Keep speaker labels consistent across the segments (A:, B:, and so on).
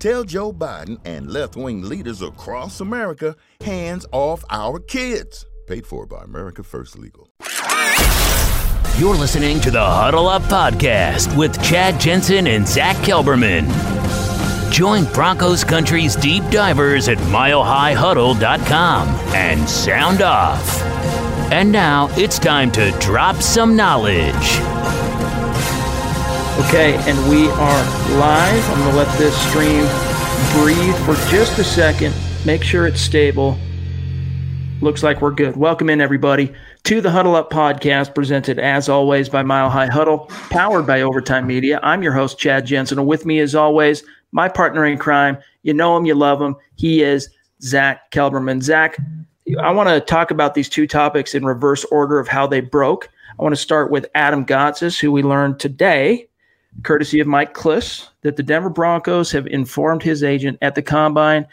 A: Tell Joe Biden and left wing leaders across America hands off our kids. Paid for by America First Legal.
B: You're listening to the Huddle Up Podcast with Chad Jensen and Zach Kelberman. Join Broncos Country's deep divers at milehighhuddle.com and sound off. And now it's time to drop some knowledge.
C: Okay, and we are live. I'm going to let this stream breathe for just a second. Make sure it's stable. Looks like we're good. Welcome in, everybody, to the Huddle Up podcast, presented as always by Mile High Huddle, powered by Overtime Media. I'm your host, Chad Jensen. And with me, as always, my partner in crime. You know him, you love him. He is Zach Kelberman. Zach, I want to talk about these two topics in reverse order of how they broke. I want to start with Adam Gotsis, who we learned today courtesy of Mike Klis, that the Denver Broncos have informed his agent at the combine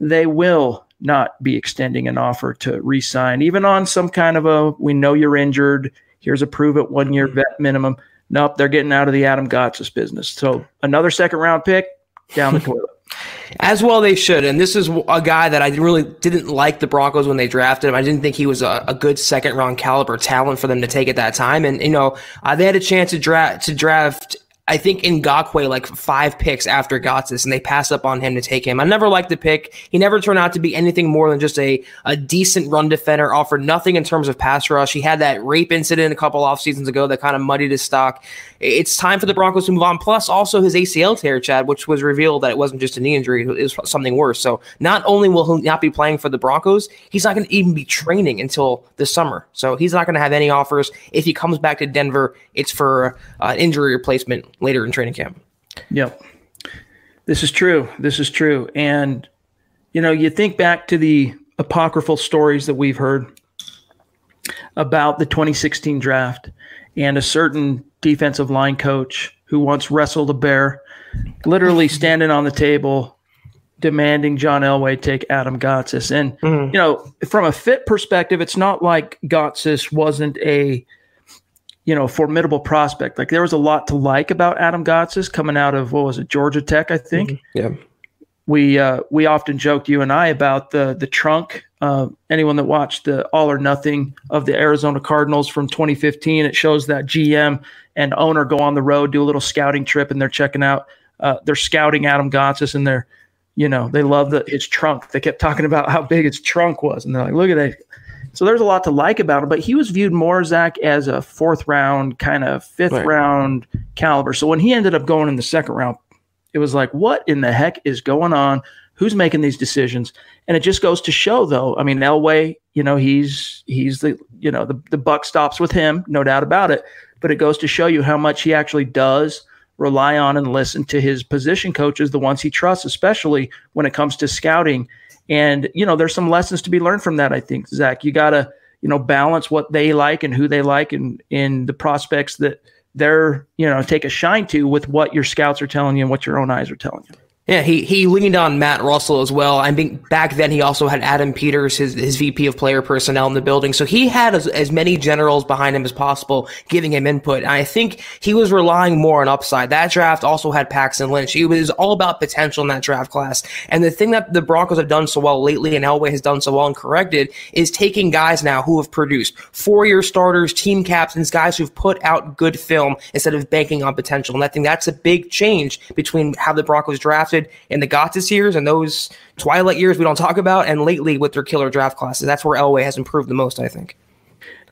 C: they will not be extending an offer to re-sign, even on some kind of a we know you're injured. Here's a prove it one year vet minimum. Nope, they're getting out of the Adam Gotsis business. So another second round pick down the toilet.
D: As well, they should. And this is a guy that I really didn't like the Broncos when they drafted him. I didn't think he was a, a good second round caliber talent for them to take at that time. And you know, uh, they had a chance to draft to draft I think Ngakoue like five picks after Gotsis, and they pass up on him to take him. I never liked the pick. He never turned out to be anything more than just a, a decent run defender, offered nothing in terms of pass rush. He had that rape incident a couple off seasons ago that kind of muddied his stock. It's time for the Broncos to move on. Plus, also his ACL tear, Chad, which was revealed that it wasn't just a knee injury, it was something worse. So not only will he not be playing for the Broncos, he's not going to even be training until the summer. So he's not going to have any offers. If he comes back to Denver, it's for uh, injury replacement later in training camp.
C: Yep. This is true. This is true. And, you know, you think back to the apocryphal stories that we've heard about the 2016 draft and a certain defensive line coach who once wrestled a bear, literally standing on the table demanding John Elway take Adam Gotsis. And, mm-hmm. you know, from a fit perspective, it's not like Gotsis wasn't a you know, formidable prospect. Like there was a lot to like about Adam Gotsis coming out of what was it, Georgia Tech, I think.
D: Mm-hmm. Yeah.
C: We uh, we often joked you and I about the the trunk. Uh, anyone that watched the All or Nothing of the Arizona Cardinals from 2015, it shows that GM and owner go on the road, do a little scouting trip, and they're checking out. Uh, they're scouting Adam Gotsis, and they're, you know, they love the his trunk. They kept talking about how big his trunk was, and they're like, "Look at that! So there's a lot to like about him, but he was viewed more, Zach, as a fourth round, kind of fifth right. round caliber. So when he ended up going in the second round, it was like, what in the heck is going on? Who's making these decisions? And it just goes to show, though. I mean, Elway, you know, he's he's the you know the the buck stops with him, no doubt about it. But it goes to show you how much he actually does rely on and listen to his position coaches, the ones he trusts, especially when it comes to scouting and, you know, there's some lessons to be learned from that, I think, Zach. You got to, you know, balance what they like and who they like and in the prospects that they're, you know, take a shine to with what your scouts are telling you and what your own eyes are telling you.
D: Yeah, he he leaned on Matt Russell as well. I think back then he also had Adam Peters, his, his VP of player personnel in the building. So he had as, as many generals behind him as possible, giving him input. And I think he was relying more on upside. That draft also had Paxton Lynch. It was all about potential in that draft class. And the thing that the Broncos have done so well lately and Elway has done so well and corrected is taking guys now who have produced four year starters, team captains, guys who've put out good film instead of banking on potential. And I think that's a big change between how the Broncos drafted in the Gotsis years and those twilight years we don't talk about, and lately with their killer draft classes. That's where Elway has improved the most, I think.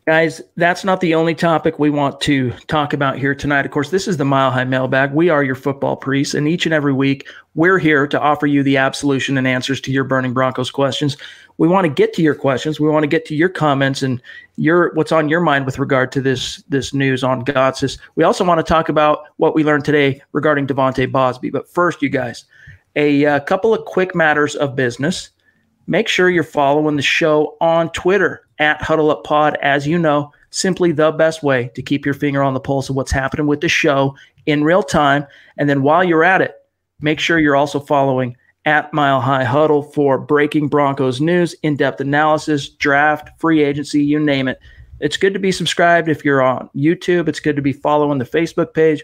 C: Guys, that's not the only topic we want to talk about here tonight. Of course, this is the Mile High Mailbag. We are your football priests, and each and every week, we're here to offer you the absolution and answers to your burning Broncos questions. We want to get to your questions. We want to get to your comments and your what's on your mind with regard to this this news on Gotsis. We also want to talk about what we learned today regarding De'Vante Bausby. But first, you guys, a, a uh, couple of quick matters of business. Make sure you're following the show on Twitter at Huddle Up Pod. As you know, simply the best way to keep your finger on the pulse of what's happening with the show in real time. And then while you're at it, make sure you're also following at Mile High Huddle for breaking Broncos news, in depth analysis, draft, free agency, you name it. It's good to be subscribed if you're on YouTube. It's good to be following the Facebook page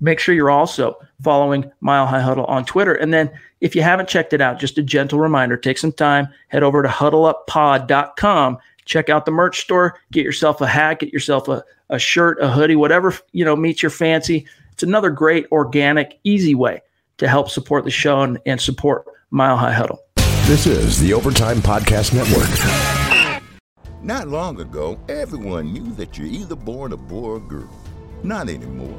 C: make sure you're also following Mile High Huddle on Twitter. And then if you haven't checked it out, just a gentle reminder, take some time, head over to huddleuppod.com, check out the merch store, get yourself a hat, get yourself a, a shirt, a hoodie, whatever, you know, meets your fancy. It's another great organic, easy way to help support the show and, and support Mile High Huddle.
E: This is the Overtime Podcast Network.
A: Not long ago, everyone knew that you're either born a boy or girl. Not anymore.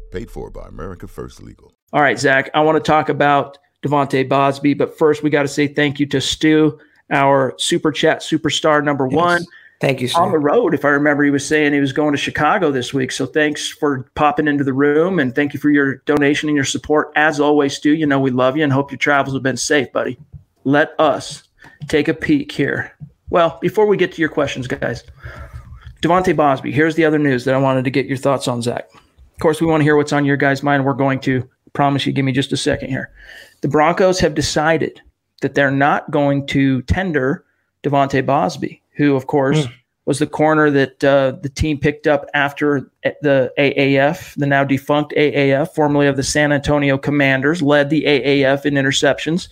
A: Paid for by America First Legal.
C: All right, Zach, I want to talk about De'Vante Bausby, but first we got to say thank you to Stu, our super chat superstar number yes. one.
D: Thank you. Stu.
C: On the road, if I remember, he was saying he was going to Chicago this week. So thanks for popping into the room and thank you for your donation and your support. As always, Stu, you know we love you and hope your travels have been safe, buddy. Let us take a peek here well, before we get to your questions, guys, De'Vante Bausby, here's the other news that I wanted to get your thoughts on, Zach. Of course, we want to hear what's on your guys' mind. We're going to promise you, give me just a second here. The Broncos have decided that they're not going to tender De'Vante Bausby, who, of course, mm. was the corner that uh, the team picked up after the AAF, the now defunct AAF, formerly of the San Antonio Commanders, led the AAF in interceptions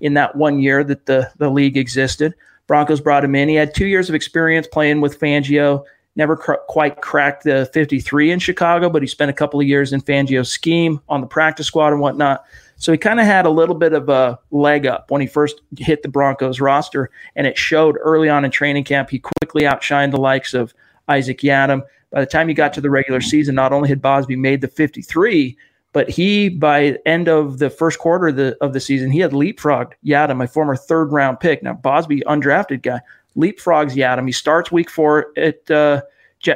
C: in that one year that the, the league existed. Broncos brought him in. He had two years of experience playing with Fangio. Never cr- quite cracked the 53 in Chicago, but he spent a couple of years in Fangio's scheme on the practice squad and whatnot. So he kind of had a little bit of a leg up when he first hit the Broncos roster, and it showed early on in training camp. He quickly outshined the likes of Isaac Yiadom. By the time he got to the regular season, not only had Bausby made the 53, but he, by end of the first quarter of the, of the season, he had leapfrogged Yiadom, my former third round pick. Now, Bausby, undrafted guy, leapfrogs Yiadom. He starts week four at uh,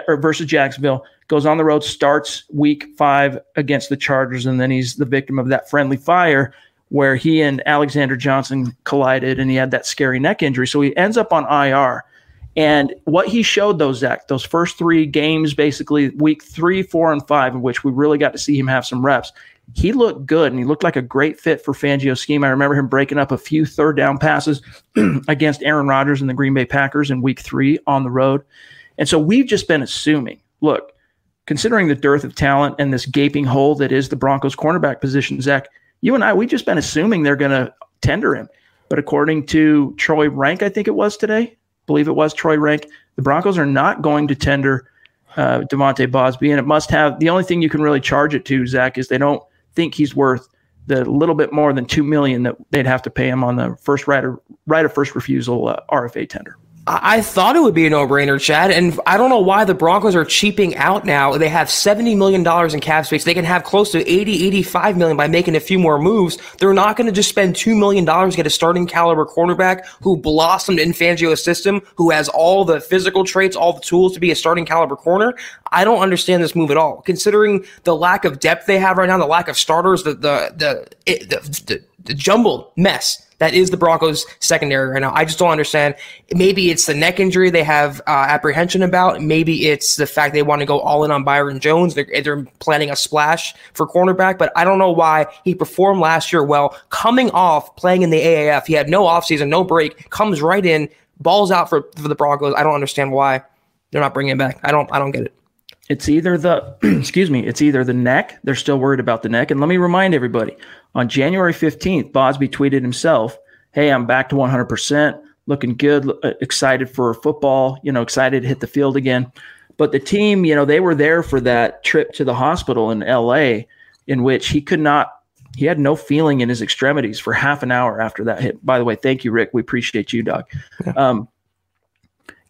C: versus Jacksonville, goes on the road, starts week five against the Chargers, and then he's the victim of that friendly fire where he and Alexander Johnson collided and he had that scary neck injury. So he ends up on IR. And what he showed those Zach, those first three games, basically week three, four, and five, in which we really got to see him have some reps, he looked good and he looked like a great fit for Fangio's scheme. I remember him breaking up a few third down passes against Aaron Rodgers and the Green Bay Packers in week three on the road. And so we've just been assuming, look, considering the dearth of talent and this gaping hole that is the Broncos cornerback position, Zach, you and I, we've just been assuming they're going to tender him. But according to Troy Renck, I think it was today, believe it was Troy Renck, the Broncos are not going to tender uh, De'Vante Bausby, and it must have the only thing you can really charge it to, Zach, is they don't think he's worth the little bit more than two million that they'd have to pay him on the first right of, right of first refusal uh, RFA tender.
D: I thought it would be a no-brainer, Chad, and I don't know why the Broncos are cheaping out now. They have $70 million in cap space. They can have close to 80, 85 million by making a few more moves. They're not going to just spend $2 million to get a starting caliber cornerback who blossomed in Fangio's system, who has all the physical traits, all the tools to be a starting caliber corner. I don't understand this move at all, considering the lack of depth they have right now, the lack of starters, the, the, the, the, the, the jumbled mess that is the Broncos secondary right now. I just don't understand. Maybe it's the neck injury they have uh, apprehension about. Maybe it's the fact they want to go all in on Byron Jones. They're, they're planning a splash for cornerback, but I don't know why he performed last year well. Coming off playing in the AAF, he had no offseason, no break, comes right in, balls out for, for the Broncos. I don't understand why they're not bringing him back. I don't. I don't get it.
C: It's either the excuse me, it's either the neck. They're still worried about the neck. And let me remind everybody, on January 15th, Bausby tweeted himself, "Hey, I'm back to 100%, looking good, uh, excited for football, you know, excited to hit the field again." But the team, you know, they were there for that trip to the hospital in LA in which he could not he had no feeling in his extremities for half an hour after that hit. By the way, thank you, Rick. We appreciate you, Doug. Yeah. Um,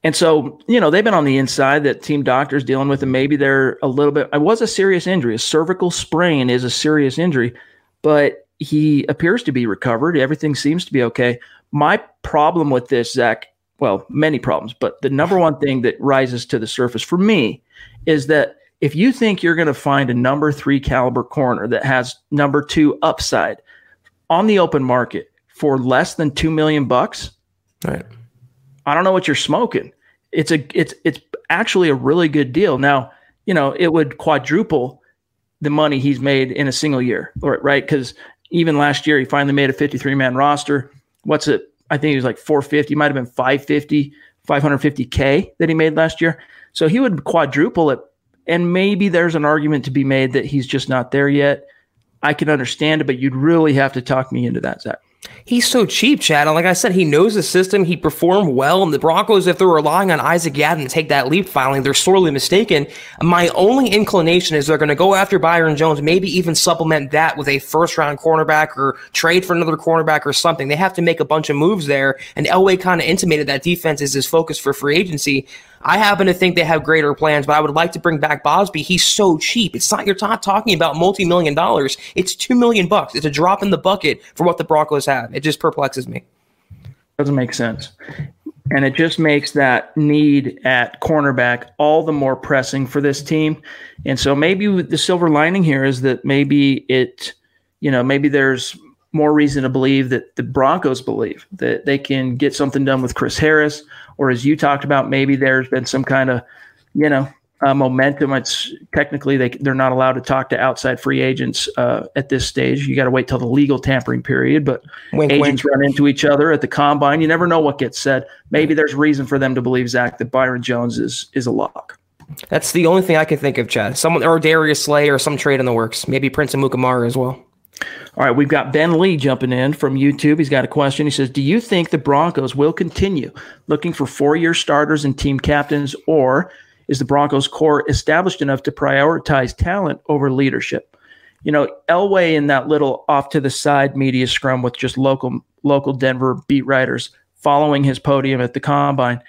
C: and so, you know, they've been on the inside that team doctors dealing with, and maybe they're a little bit. It was a serious injury. A cervical sprain is a serious injury, but he appears to be recovered. Everything seems to be okay. My problem with this, Zach, well, many problems, but the number one thing that rises to the surface for me is that if you think you're going to find a number three caliber corner that has number two upside on the open market for less than two million bucks,
D: right
C: I don't know what you're smoking. It's a it's it's actually a really good deal. Now, you know, it would quadruple the money he's made in a single year, right? Because even last year he finally made a 53 man roster. What's it? I think he was like 450, might have been 550, 550k that he made last year. So he would quadruple it. And maybe there's an argument to be made that he's just not there yet. I can understand it, but you'd really have to talk me into that, Zach.
D: He's so cheap, Chad. And like I said, he knows the system. He performed well. And the Broncos, if they're relying on Isaac Yiadom to take that leap finally, they're sorely mistaken. My only inclination is they're going to go after Byron Jones, maybe even supplement that with a first round cornerback or trade for another cornerback or something. They have to make a bunch of moves there. And Elway kind of intimated that defense is his focus for free agency. I happen to think they have greater plans, but I would like to bring back Bausby. He's so cheap. It's not you're not talking about multi-million dollars. It's two million bucks. It's a drop in the bucket for what the Broncos have. It just perplexes me.
C: Doesn't make sense. And it just makes that need at cornerback all the more pressing for this team. And so maybe the silver lining here is that maybe it, you know, maybe there's more reason to believe that the Broncos believe that they can get something done with Chris Harris, or as you talked about, maybe there's been some kind of, you know, uh, momentum. It's technically they they're not allowed to talk to outside free agents uh, at this stage. You got to wait till the legal tampering period. But wink, agents wink. run into each other at the combine. You never know what gets said. Maybe there's reason for them to believe Zach that Byron Jones is is a lock.
D: That's the only thing I can think of, Chad. Someone or Darius Slay or some trade in the works. Maybe Prince Amukamara as well.
C: All right, we've got Ben Lee jumping in from YouTube. He's got a question. He says, "Do you think the Broncos will continue looking for four-year starters and team captains, or is the Broncos core established enough to prioritize talent over leadership?" you know, Elway in that little off to the side media scrum with just local local Denver beat writers following his podium at the combine.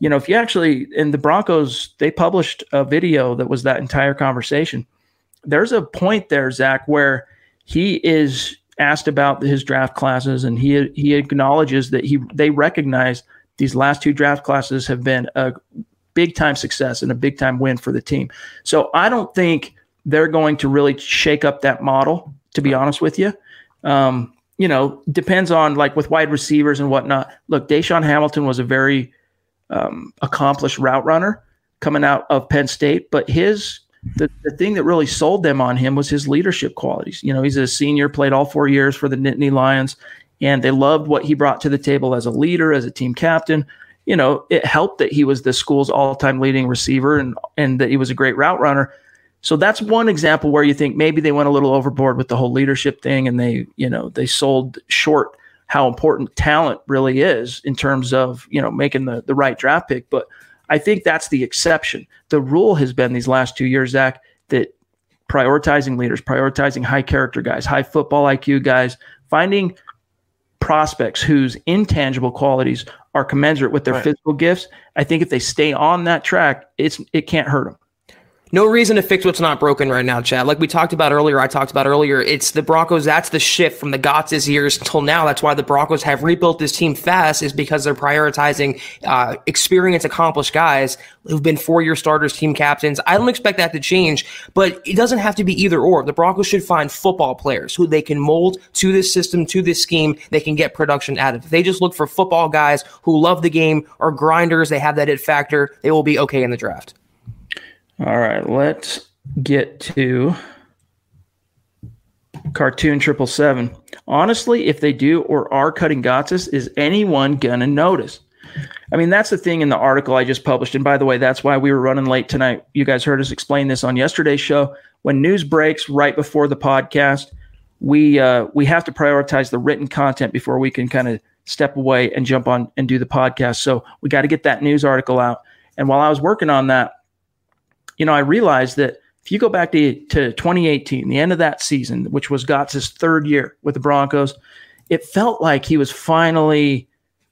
C: You know, if you actually in the Broncos, they published a video that was that entire conversation. There's a point there, Zach, where he is asked about his draft classes, and he he acknowledges that he they recognize these last two draft classes have been a big time success and a big time win for the team. So I don't think they're going to really shake up that model. To be honest with you, um, you know, depends on like with wide receivers and whatnot. Look, DaeSean Hamilton was a very um, accomplished route runner coming out of Penn State, but his the, the thing that really sold them on him was his leadership qualities. You know, he's a senior, played all four years for the Nittany Lions, and they loved what he brought to the table as a leader, as a team captain. You know, it helped that he was the school's all-time leading receiver and and that he was a great route runner. So that's one example where you think maybe they went a little overboard with the whole leadership thing and they, you know, they sold short how important talent really is in terms of, you know, making the, the right draft pick. But I think that's the exception. The rule has been these last two years, Zach, that prioritizing leaders, prioritizing high character guys, high football IQ guys, finding prospects whose intangible qualities are commensurate with their right. physical gifts. I think if they stay on that track, it's it can't hurt them.
D: No reason to fix what's not broken right now, Chad. Like we talked about earlier, I talked about earlier, it's the Broncos. That's the shift from the Gotsis years till now. That's why the Broncos have rebuilt this team fast, is because they're prioritizing uh, experienced, accomplished guys who've been four year starters, team captains. I don't expect that to change, but it doesn't have to be either or. The Broncos should find football players who they can mold to this system, to this scheme. They can get production out of. They just look for football guys who love the game or grinders, they have that it factor, they will be okay in the draft.
C: All right, let's get to cartoon triple seven. Honestly, if they do or are cutting Gotsis, is anyone gonna notice? I mean, that's the thing in the article I just published. And by the way, that's why we were running late tonight. You guys heard us explain this on yesterday's show. When news breaks right before the podcast, we uh, we have to prioritize the written content before we can kind of step away and jump on and do the podcast. So we got to get that news article out. And while I was working on that, you know, I realized that if you go back to, to 2018, the end of that season, which was Gotsis' third year with the Broncos, it felt like he was finally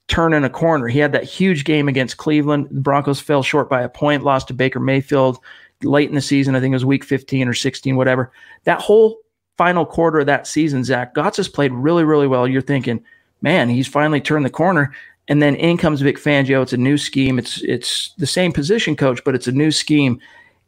C: turning a corner. He had that huge game against Cleveland. The Broncos fell short by a point, lost to Baker Mayfield late in the season. I think it was week 15 or 16, whatever. That whole final quarter of that season, Zach, Gotsis has played really, really well. You're thinking, man, he's finally turned the corner. And then in comes Vic Fangio. It's a new scheme. It's it's the same position coach, but it's a new scheme.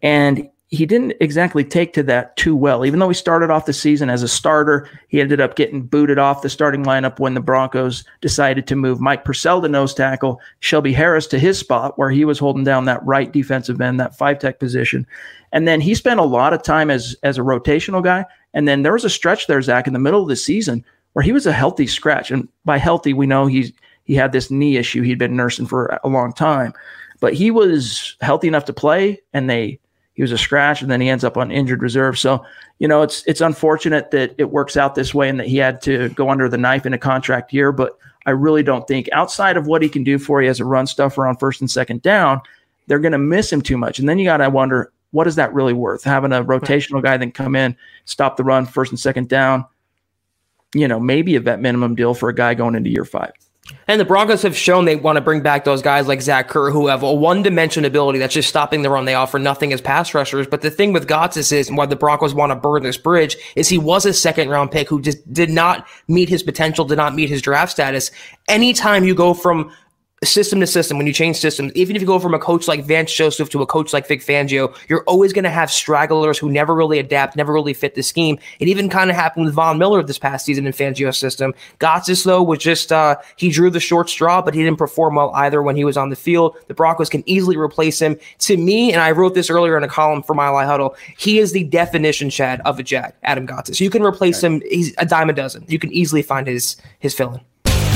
C: And he didn't exactly take to that too well. Even though he started off the season as a starter, he ended up getting booted off the starting lineup when the Broncos decided to move Mike Purcell to nose tackle, Shelby Harris to his spot where he was holding down that right defensive end, that five tech position. And then he spent a lot of time as as a rotational guy. And then there was a stretch there, Zach, in the middle of the season where he was a healthy scratch. And by healthy, we know he's he had this knee issue he'd been nursing for a long time. But he was healthy enough to play, and they he was a scratch and then he ends up on injured reserve. So, you know, it's it's unfortunate that it works out this way and that he had to go under the knife in a contract year. But I really don't think outside of what he can do for you as a run stuffer on first and second down, they're going to miss him too much. And then you got to wonder what is that really worth? Having a rotational guy that come in, stop the run first and second down. You know, maybe a vet minimum deal for a guy going into year five.
D: And the Broncos have shown they want to bring back those guys like Zach Kerr who have a one dimension ability that's just stopping the run. They offer nothing as pass rushers. But the thing with Gotsis is, and why the Broncos want to burn this bridge, is he was a second round pick who just did not meet his potential, did not meet his draft status. Anytime you go from system to system, when you change systems, even if you go from a coach like Vance Joseph to a coach like Vic Fangio, you're always going to have stragglers who never really adapt, never really fit the scheme. It even kind of happened with Von Miller this past season in Fangio's system. Gotsis, though, was just, uh, he drew the short straw, but he didn't perform well either when he was on the field. The Broncos can easily replace him. To me, and I wrote this earlier in a column for Mile High Huddle, he is the definition, Chad, of a Jack, Adam Gotsis. You can replace him, he's a dime a dozen. You can easily find his, his fill in.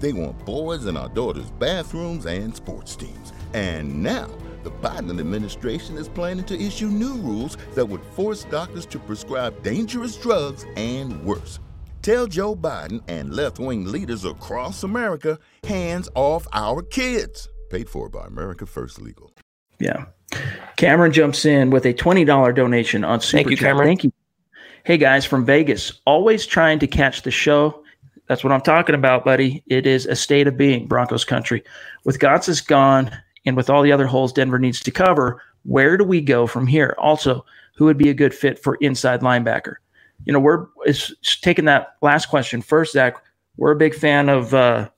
A: They want boys in our daughters' bathrooms and sports teams. And now, the Biden administration is planning to issue new rules that would force doctors to prescribe dangerous drugs and worse. Tell Joe Biden and left wing leaders across America hands off our kids. Paid for by America First Legal.
C: Yeah. Cameron jumps in with a $20 donation on Super
D: Thank you,
C: Chat.
D: Cameron.
C: Thank you. Hey guys from Vegas, always trying to catch the show. That's what I'm talking about, buddy. It is a state of being, Broncos country. With Gotsis gone and with all the other holes Denver needs to cover, where do we go from here? Also, who would be a good fit for inside linebacker? You know, we're is taking that last question first, Zach. We're a big fan of uh,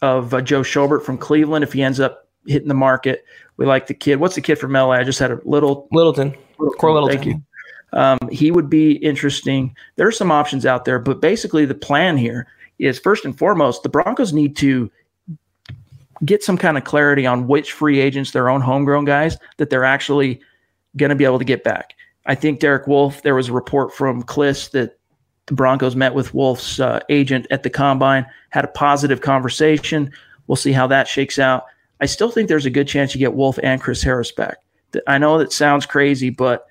C: of uh, Joe Schobert from Cleveland. If he ends up hitting the market, we like the kid. What's the kid from LA? I just had a little
D: Littleton. Cory Littleton.
C: Thank you. Um, he would be interesting. There are some options out there, but basically the plan here is first and foremost, the Broncos need to get some kind of clarity on which free agents, their own homegrown guys, that they're actually going to be able to get back. I think Derek Wolfe, there was a report from Klis that the Broncos met with Wolfe's uh, agent at the combine, had a positive conversation. We'll see how that shakes out. I still think there's a good chance you get Wolf and Chris Harris back. I know that sounds crazy, but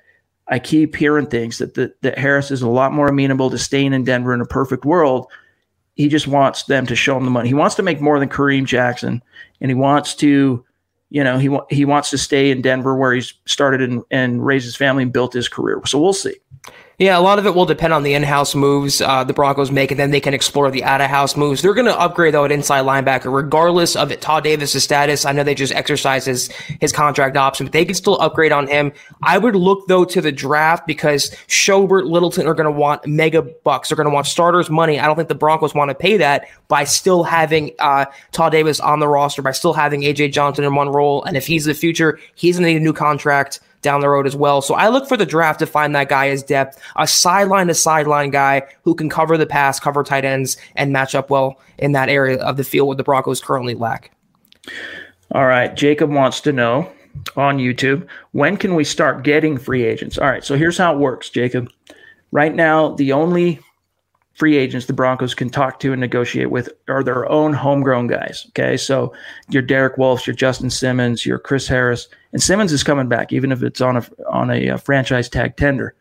C: I keep hearing things that, that that Harris is a lot more amenable to staying in Denver in a perfect world. He just wants them to show him the money. He wants to make more than Kareem Jackson, and he wants to, you know, he he wants to stay in Denver where he's started and, and raised his family and built his career. So we'll see.
D: Yeah, a lot of it will depend on the in-house moves uh, the Broncos make, and then they can explore the out-of-house moves. They're going to upgrade though at inside linebacker, regardless of it. Todd Davis' status. I know they just exercised his his contract option, but they can still upgrade on him. I would look though to the draft because Schobert, Littleton are going to want mega bucks. They're going to want starters money. I don't think the Broncos want to pay that by still having uh, Todd Davis on the roster, by still having AJ Johnson in one role, and if he's the future, he's going to need a new contract down the road as well. So I look for the draft to find that guy as depth, a sideline to sideline guy who can cover the pass, cover tight ends, and match up well in that area of the field where the Broncos currently lack.
C: All right. Jacob wants to know on YouTube when can we start getting free agents? All right. So here's how it works, Jacob. Right now, the only free agents the Broncos can talk to and negotiate with are their own homegrown guys. Okay. So your Derek Wolfes, your Justin Simmons, your Chris Harris, and Simmons is coming back, even if it's on a on a, uh franchise tag tender.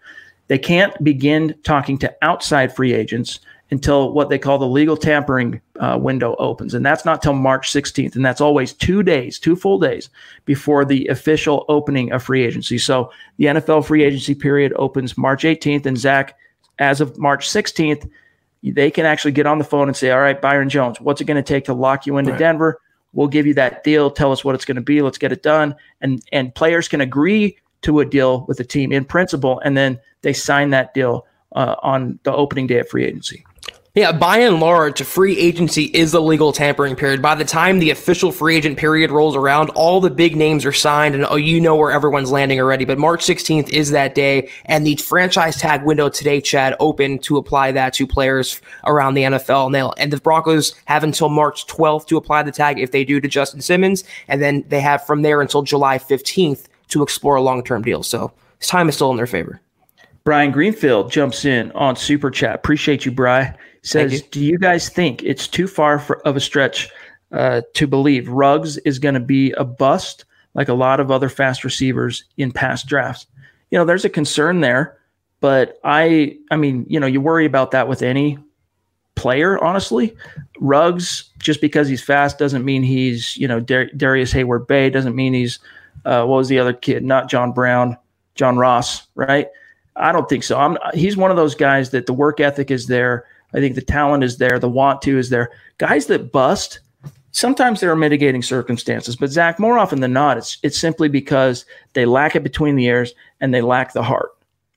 C: They can't begin talking to outside free agents until what they call the legal tampering uh, window opens. And that's not till March 16th. And that's always two days, two full days before the official opening of free agency. So the NFL free agency period opens March 18th. And Zach, as of March 16th, they can actually get on the phone and say, all right, Byron Jones, what's it going to take to lock you into
D: Right.
C: Denver? We'll give you that deal. Tell us what it's going to be. Let's get it done. And and players can agree to a deal with the team in principle, and then they sign that deal uh, on the opening day of free agency.
D: Yeah, by and large, free agency is the legal tampering period. By the time the official free agent period rolls around, all the big names are signed and oh, you know where everyone's landing already. But March 16th is that day, and the franchise tag window today, Chad, open to apply that to players around the NFL. And, and the Broncos have until March 12th to apply the tag if they do to Justin Simmons, and then they have from there until July 15th to explore a long term deal. So time is still in their favor.
C: Brian Greenfield jumps in on Super Chat. Appreciate you, Bry says, you. "Do you guys think it's too far for, of a stretch uh, to believe Ruggs is going to be a bust like a lot of other fast receivers in past drafts?" You know, there's a concern there, but I, I mean, you know, you worry about that with any player, honestly. Ruggs, just because he's fast, doesn't mean he's, you know, Dar- Darrius Heyward-Bey doesn't mean he's, uh, what was the other kid? Not John Brown, John Ross, right? I don't think so. I'm. He's one of those guys that the work ethic is there. I think the talent is there, the want to is there. Guys that bust, sometimes there are mitigating circumstances, but Zach, more often than not, it's it's simply because they lack it between the ears and they lack the heart.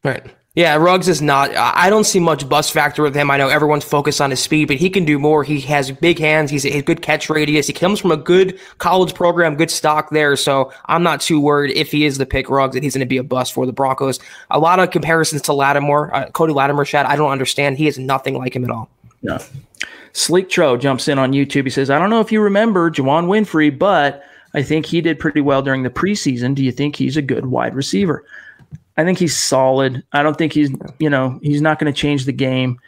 D: Right. Yeah, Ruggs is not. I don't see much bust factor with him. I know everyone's focused on his speed, but he can do more. He has big hands. He's a good catch radius. He comes from a good college program, good stock there. So I'm not too worried if he is the pick Ruggs that he's going to be a bust for the Broncos. A lot of comparisons to Latimer, uh, Cody Latimer, Chad. I don't understand. He is nothing like him at all.
C: No. Sleek Tro jumps in on YouTube. He says, I don't know if you remember Juwann Winfree, but I think he did pretty well during the preseason. Do you think he's a good wide receiver? I think he's solid. I don't think he's, you know, he's not going to change the game.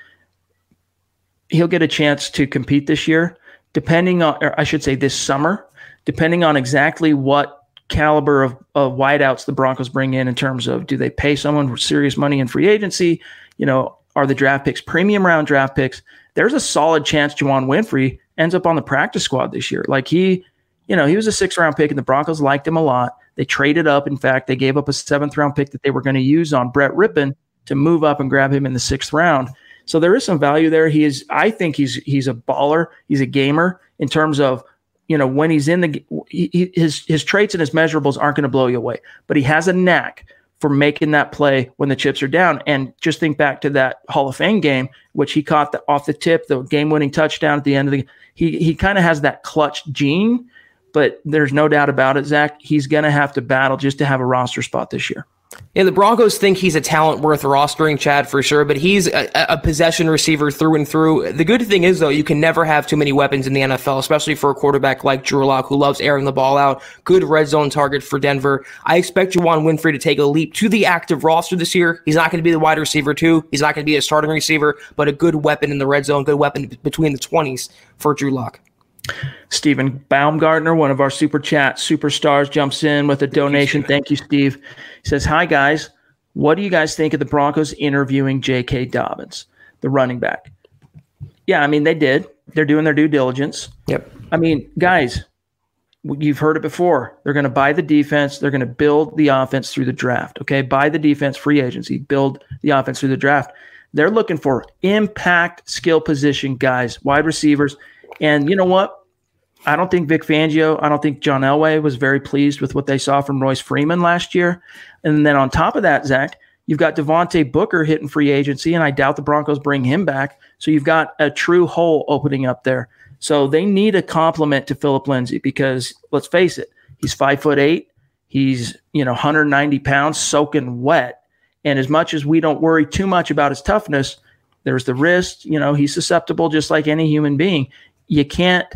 C: He'll get a chance to compete this year, depending on, or I should say this summer, depending on exactly what caliber of, of wideouts the Broncos bring in in terms of do they pay someone serious money in free agency? You know, are the draft picks premium round draft picks? There's a solid chance Juwann Winfree ends up on the practice squad this year. Like he, you know, he was a six round pick and the Broncos liked him a lot. They traded up. In fact, they gave up a seventh round pick that they were going to use on Brett Rypien to move up and grab him in the sixth round. So there is some value there. He is, I think he's he's a baller. He's a gamer in terms of, you know, when he's in the he, his his traits and his measurables aren't going to blow you away, but he has a knack for making that play when the chips are down. And just think back to that Hall of Fame game, which he caught the, off the tip, the game winning touchdown at the end of the. He he kind of has that clutch gene but there's no doubt about it, Zach. He's going to have to battle just to have a roster spot this year.
D: Yeah, the Broncos think he's a talent worth rostering, Chad, for sure, but he's a, a, possession receiver through and through. The good thing is, though, you can never have too many weapons in the NFL, especially for a quarterback like Drew Lock, who loves airing the ball out. Good red zone target for Denver. I expect Juwann Winfree to take a leap to the active roster this year. He's not going to be the wide receiver, too. He's not going to be a starting receiver, but a good weapon in the red zone, good weapon between the 20s for Drew Lock.
C: Stephen Baumgartner, one of our super chat superstars, jumps in with a donation. Thank you, Steve. He says, Hi, guys. What do you guys think of the Broncos interviewing J.K. Dobbins, the running back? Yeah, I mean, they did. They're doing their due diligence.
D: Yep.
C: I mean, guys, you've heard it before. They're going to buy the defense. They're going to build the offense through the draft. Okay. Buy the defense, free agency, build the offense through the draft. They're looking for impact skill position guys, wide receivers and you know what? I don't think Vic Fangio, I don't think John Elway was very pleased with what they saw from Royce Freeman last year. And then on top of that, Zach, you've got Devontae Booker hitting free agency, and I doubt the Broncos bring him back. So you've got a true hole opening up there. So they need a compliment to Philip Lindsay because let's face it, he's five foot eight. He's, you know, 190 pounds soaking wet. And as much as we don't worry too much about his toughness, there's the wrist. You know, he's susceptible just like any human being you can't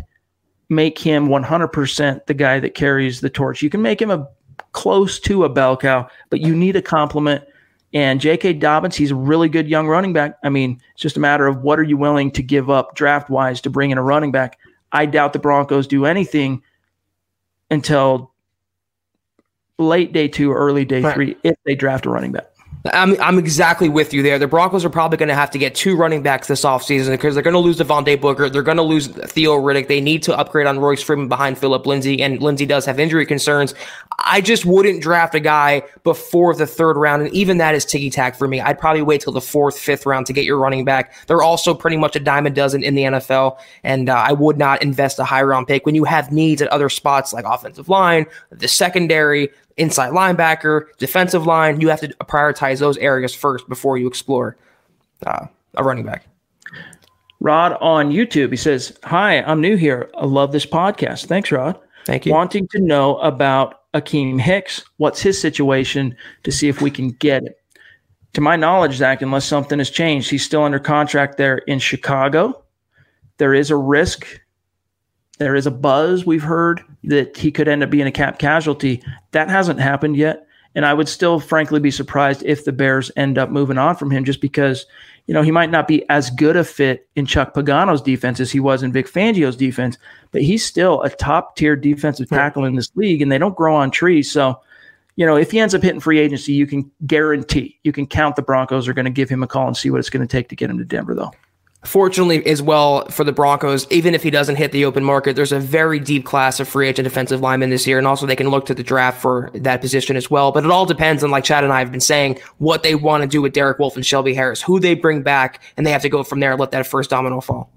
C: make him 100% the guy that carries the torch. You can make him a close to a bell cow, but you need a compliment. And J.K. Dobbins, he's a really good young running back. I mean, it's just a matter of what are you willing to give up draft wise to bring in a running back. I doubt the Broncos do anything until late day two, early day right. three, if they draft a running back.
D: I'm I'm exactly with you there. The Broncos are probably going to have to get two running backs this offseason because they're going to lose Devontae Booker. They're going to lose Theo Riddick. They need to upgrade on Royce Freeman behind Philip Lindsay, and Lindsay does have injury concerns. I just wouldn't draft a guy before the third round, and even that is ticky tack for me. I'd probably wait till the fourth, fifth round to get your running back. They're also pretty much a dime a dozen in the NFL, and uh, I would not invest a high round pick when you have needs at other spots like offensive line, the secondary, inside linebacker, defensive line. You have to prioritize those areas first before you explore uh, a running back.
C: Rod on YouTube, he says, Hi, I'm new here. I love this podcast. Thanks, Rod.
D: Thank you.
C: Wanting to know about Akiem Hicks. What's his situation to see if we can get it? To my knowledge, Zach, unless something has changed, he's still under contract there in Chicago. There is a risk. There is a buzz we've heard that he could end up being a cap casualty. That hasn't happened yet. And I would still, frankly, be surprised if the Bears end up moving on from him just because, you know, he might not be as good a fit in Chuck Pagano's defense as he was in Vic Fangio's defense, but he's still a top tier defensive tackle in this league, and they don't grow on trees. So, you know, if he ends up hitting free agency, you can guarantee, you can count the Broncos are going to give him a call and see what it's going to take to get him to Denver, though.
D: Fortunately, as well for the Broncos, even if he doesn't hit the open market, there's a very deep class of free agent defensive linemen this year, and also they can look to the draft for that position as well. But it all depends on, like Chad and I have been saying, what they want to do with Derek Wolfe and Shelby Harris, who they bring back, and they have to go from there and let that first domino fall.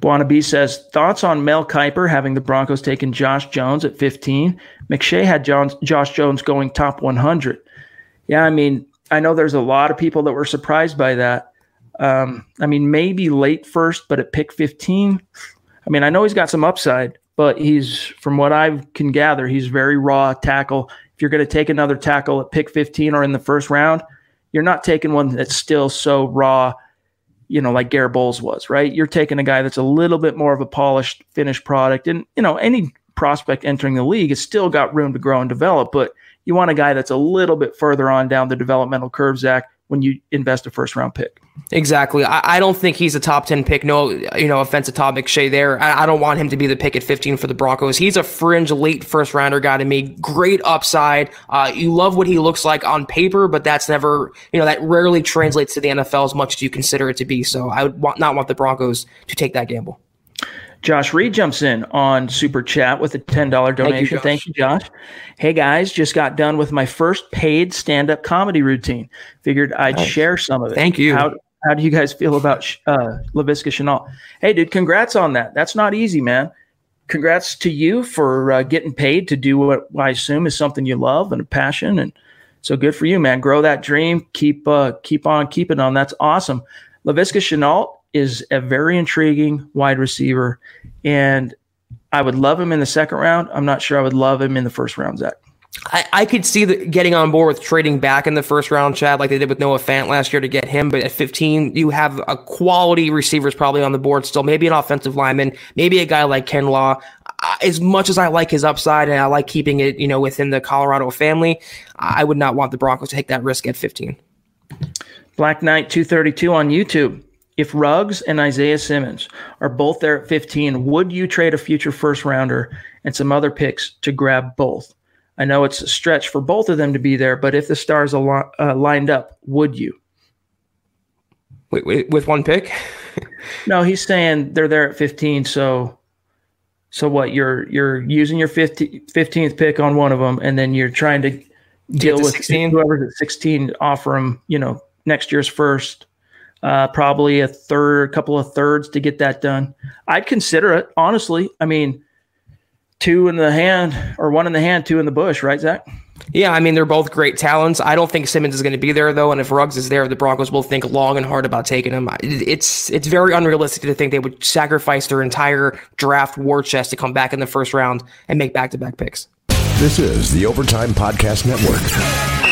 C: Buana B says thoughts on Mel Kiper having the Broncos taking Josh Jones at 15. McShay had Jones, Josh Jones going top 100. Yeah, I mean, I know there's a lot of people that were surprised by that. Um, I mean, maybe late first, but at pick 15, I mean, I know he's got some upside, but he's, from what I can gather, he's very raw tackle. If you're going to take another tackle at pick 15 or in the first round, you're not taking one that's still so raw, you know, like Garett Bolles was, right? You're taking a guy that's a little bit more of a polished, finished product. And, you know, any prospect entering the league has still got room to grow and develop, but you want a guy that's a little bit further on down the developmental curve, Zach, when you invest a first round pick.
D: Exactly. I, I, don't think he's a top 10 pick. No, you know, offense to Todd McShay there. I, I, don't want him to be the pick at 15 for the Broncos. He's a fringe late first rounder guy to me. Great upside. Uh, you love what he looks like on paper, but that's never, you know, that rarely translates to the NFL as much as you consider it to be. So I would want, not want the Broncos to take that gamble.
C: Josh Reed jumps in on Super Chat with a $10 donation. Thank you, Thank you, Josh. Hey guys, just got done with my first paid stand up comedy routine. Figured I'd nice. share some of it.
D: Thank you.
C: How, how do you guys feel about uh, Laviska Shenault? Hey, dude, congrats on that. That's not easy, man. Congrats to you for uh, getting paid to do what I assume is something you love and a passion. And so good for you, man. Grow that dream. Keep uh, keep on keeping on. That's awesome. Laviska Shenault is a very intriguing wide receiver, and I would love him in the second round. I'm not sure I would love him in the first round, Zach.
D: I, I could see the, getting on board with trading back in the first round, Chad, like they did with Noah Fant last year to get him. But at 15, you have a quality receivers probably on the board still. Maybe an offensive lineman, maybe a guy like Ken Law. As much as I like his upside and I like keeping it, you know, within the Colorado family, I would not want the Broncos to take that risk at 15.
C: Black Knight 232 on YouTube. If Ruggs and Isaiah Simmons are both there at 15, would you trade a future first rounder and some other picks to grab both? I know it's a stretch for both of them to be there, but if the stars al- uh, lined up, would you?
D: Wait, wait, with one pick?
C: no, he's saying they're there at 15. So, so what? You're you're using your 50, 15th pick on one of them, and then you're trying to deal with 16? whoever's at 16. Offer them, you know, next year's first uh, probably a third, a couple of thirds to get that done. I'd consider it, honestly. I mean, two in the hand or one in the hand, two in the bush, right, Zach?
D: Yeah, I mean, they're both great talents. I don't think Simmons is going to be there, though. And if Ruggs is there, the Broncos will think long and hard about taking him. It's it's very unrealistic to think they would sacrifice their entire draft war chest to come back in the first round and make back to back picks.
E: This is the Overtime Podcast Network.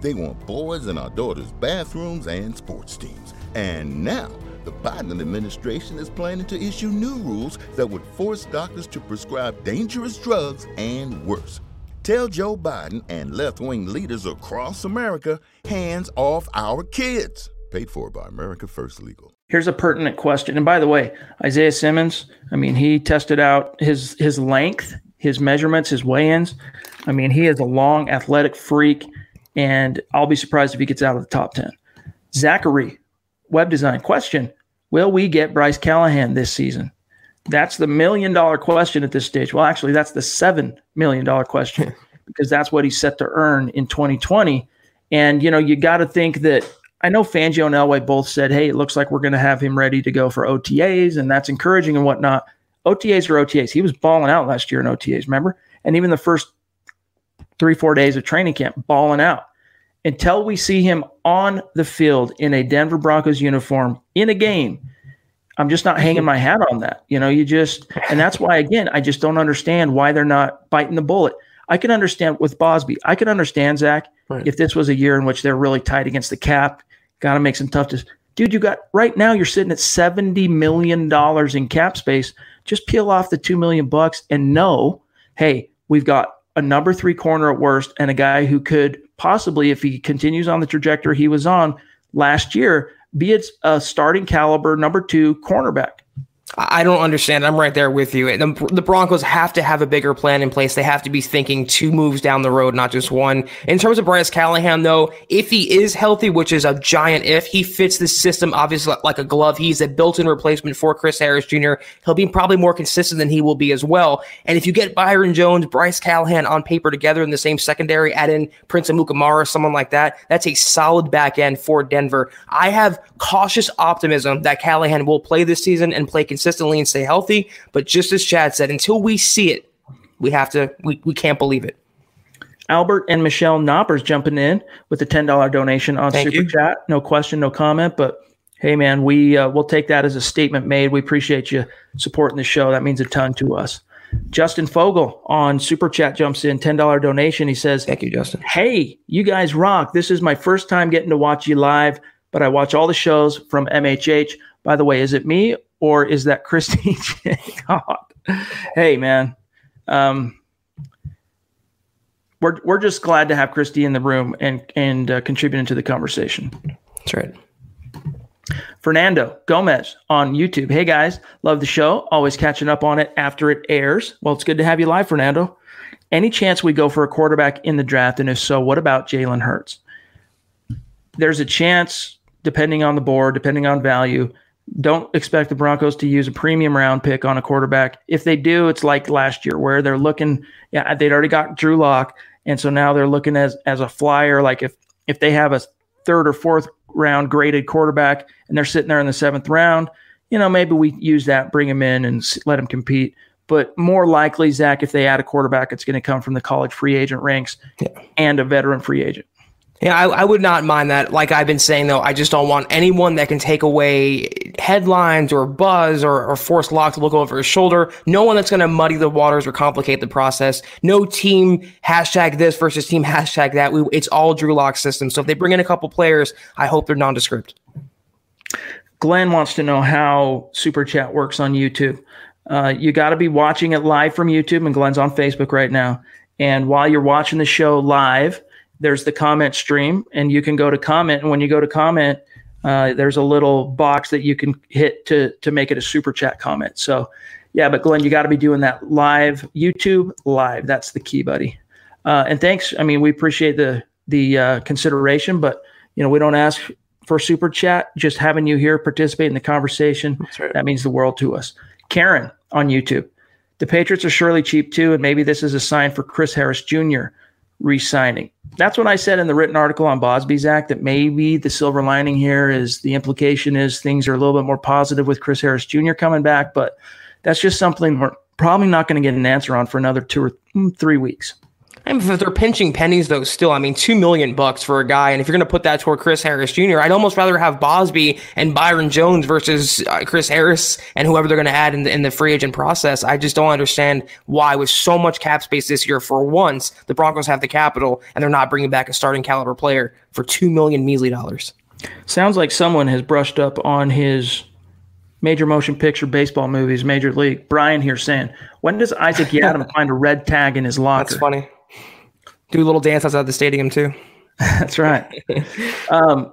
A: They want boys in our daughters' bathrooms and sports teams. And now, the Biden administration is planning to issue new rules that would force doctors to prescribe dangerous drugs and worse. Tell Joe Biden and left wing leaders across America hands off our kids. Paid for by America First Legal.
C: Here's a pertinent question. And by the way, Isaiah Simmons, I mean, he tested out his his length, his measurements, his weigh-ins. I mean, he is a long athletic freak and I'll be surprised if he gets out of the top 10. Zachary, web design question Will we get Bryce Callahan this season? That's the million dollar question at this stage. Well, actually, that's the $7 million question because that's what he's set to earn in 2020. And, you know, you got to think that I know Fangio and Elway both said, hey, it looks like we're going to have him ready to go for OTAs, and that's encouraging and whatnot. OTAs are OTAs. He was balling out last year in OTAs, remember? And even the first three, four days of training camp, balling out. Until we see him on the field in a Denver Broncos uniform in a game, I'm just not hanging my hat on that. You know, you just, and that's why, again, I just don't understand why they're not biting the bullet. I can understand with Bausby. I can understand, Zach, right. if this was a year in which they're really tight against the cap, got to make some tough decisions. Dude, you got right now, you're sitting at $70 million in cap space. Just peel off the 2 million bucks and know, hey, we've got a number three corner at worst and a guy who could possibly, if he continues on the trajectory he was on last year, be it a starting caliber number two cornerback.
D: I don't understand. I'm right there with you. The, the, Broncos have to have a bigger plan in place. They have to be thinking two moves down the road, not just one. In terms of Bryce Callahan, though, if he is healthy, which is a giant if, he fits the system obviously like a glove. He's a built-in replacement for Chris Harris Jr. He'll be probably more consistent than he will be as well. And if you get Byron Jones, Bryce Callahan on paper together in the same secondary, add in Prince Amukamara, someone like that, that's a solid back end for Denver. I have cautious optimism that Callahan will play this season and play consistently consistently and stay healthy. But just as Chad said, until we see it, we have to, we, we can't believe it.
C: Albert and Michelle Knoppers jumping in with a $10 donation on Thank Super you. Chat. No question, no comment, but hey man, we uh, we'll take that as a statement made. We appreciate you supporting the show. That means a ton to us. Justin Fogel on Super Chat jumps in, $10 donation. He says,
D: Thank you, Justin.
C: Hey, you guys rock. This is my first time getting to watch you live, but I watch all the shows from MHH. By the way, is it me or is that Christy God? Hey, man. Um, we're, we're just glad to have Christy in the room and, and uh, contributing to the conversation.
D: That's right.
C: Fernando Gomez on YouTube. Hey guys, love the show. Always catching up on it after it airs. Well, it's good to have you live, Fernando. Any chance we go for a quarterback in the draft? And if so, what about Jalen Hurts? There's a chance, depending on the board, depending on value, don't expect the Broncos to use a premium round pick on a quarterback. If they do, it's like last year where they're looking, yeah, they'd already got Drew Lock, and so now they're looking as as a flyer. Like if if they have a third or fourth round graded quarterback and they're sitting there in the seventh round, you know, maybe we use that, bring him in, and let him compete. But more likely, Zach, if they add a quarterback, it's going to come from the college free agent ranks yeah. and a veteran free agent.
D: Yeah, I, I, would not mind that. Like I've been saying, though, I just don't want anyone that can take away headlines or buzz or, or force Lock to look over his shoulder. No one that's going to muddy the waters or complicate the process. No team hashtag this versus team hashtag that. We, it's all Drew Lock's system. So if they bring in a couple players, I hope they're nondescript.
C: Glenn wants to know how Super Chat works on YouTube. Uh, you got to be watching it live from YouTube, and Glenn's on Facebook right now. And while you're watching the show live, there's the comment stream, and you can go to comment. And when you go to comment, uh, there's a little box that you can hit to to make it a super chat comment. So, yeah, but Glenn, you got to be doing that live YouTube live. That's the key, buddy. Uh, and thanks. I mean, we appreciate the the uh, consideration, but you know, we don't ask for super chat. Just having you here participate in the conversation right. that means the world to us. Karen on YouTube. The Patriots are surely cheap too, and maybe this is a sign for Chris Harris Jr. re-signing. That's what I said in the written article on Bausby's act That maybe the silver lining here is the implication is things are a little bit more positive with Chris Harris Jr. coming back, but that's just something we're probably not going to get an answer on for another two or three weeks.
D: I mean, if they're pinching pennies, though, still, I mean, two million bucks for a guy, and if you're going to put that toward Chris Harris Jr., I'd almost rather have Bausby and Byron Jones versus uh, Chris Harris and whoever they're going to add in the, in the free agent process. I just don't understand why, with so much cap space this year, for once, the Broncos have the capital and they're not bringing back a starting caliber player for two million measly dollars.
C: Sounds like someone has brushed up on his major motion picture baseball movies, Major League. Brian here saying, when does Isaac Yiadom find a red tag in his locker?
D: That's funny do a little dance outside the stadium too.
C: That's right. um,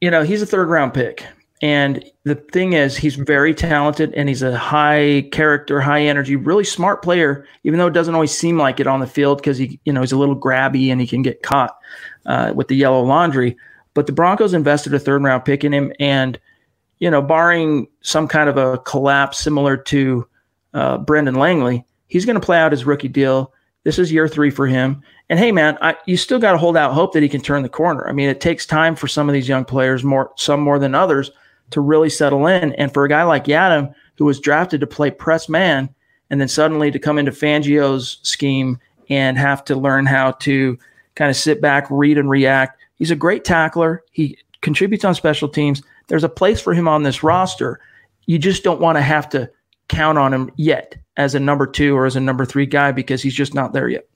C: you know, he's a third round pick. And the thing is, he's very talented and he's a high character, high energy, really smart player, even though it doesn't always seem like it on the field because he, you know, he's a little grabby and he can get caught uh, with the yellow laundry. But the Broncos invested a third round pick in him. And, you know, barring some kind of a collapse similar to uh, Brendan Langley, he's going to play out his rookie deal. This is year three for him. And hey, man, I, you still got to hold out hope that he can turn the corner. I mean, it takes time for some of these young players, more some more than others, to really settle in. And for a guy like Yiadom, who was drafted to play press man, and then suddenly to come into Fangio's scheme and have to learn how to kind of sit back, read, and react. He's a great tackler. He contributes on special teams. There's a place for him on this roster. You just don't want to have to count on him yet as a number two or as a number three guy because he's just not there yet.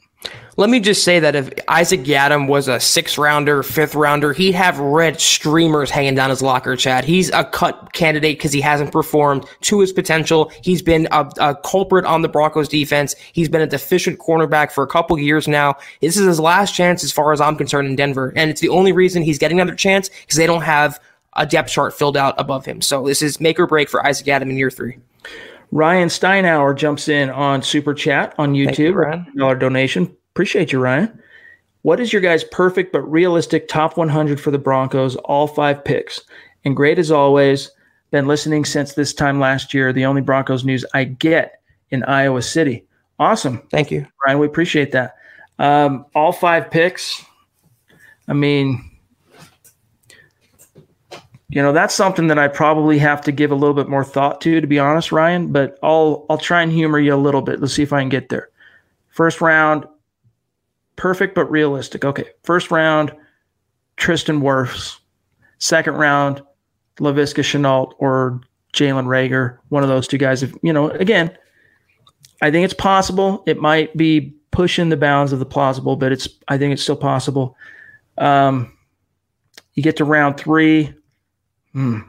D: Let me just say that if Isaac Yiadom was a six rounder, fifth rounder, he'd have red streamers hanging down his locker, Chad. He's a cut candidate because he hasn't performed to his potential. He's been a, a, culprit on the Broncos defense. He's been a deficient cornerback for a couple years now. This is his last chance, as far as I'm concerned, in Denver. And it's the only reason he's getting another chance because they don't have a depth chart filled out above him. So this is make or break for Isaac Yiadom in year three.
C: Ryan Steinauer jumps in on Super Chat on YouTube. You, dollar donation. Appreciate you, Ryan. What is your guys' perfect but realistic top 100 for the Broncos? All five picks. And great as always. Been listening since this time last year. The only Broncos news I get in Iowa City. Awesome.
D: Thank you,
C: Ryan. We appreciate that. Um, all five picks. I mean, you know that's something that I probably have to give a little bit more thought to, to be honest, Ryan. But I'll I'll try and humor you a little bit. Let's see if I can get there. First round, perfect but realistic. Okay, first round, Tristan Wirfs. Second round, Laviska Shenault or Jalen Reagor. one of those two guys. If you know, again, I think it's possible. It might be pushing the bounds of the plausible, but it's I think it's still possible. Um, you get to round three. Hmm.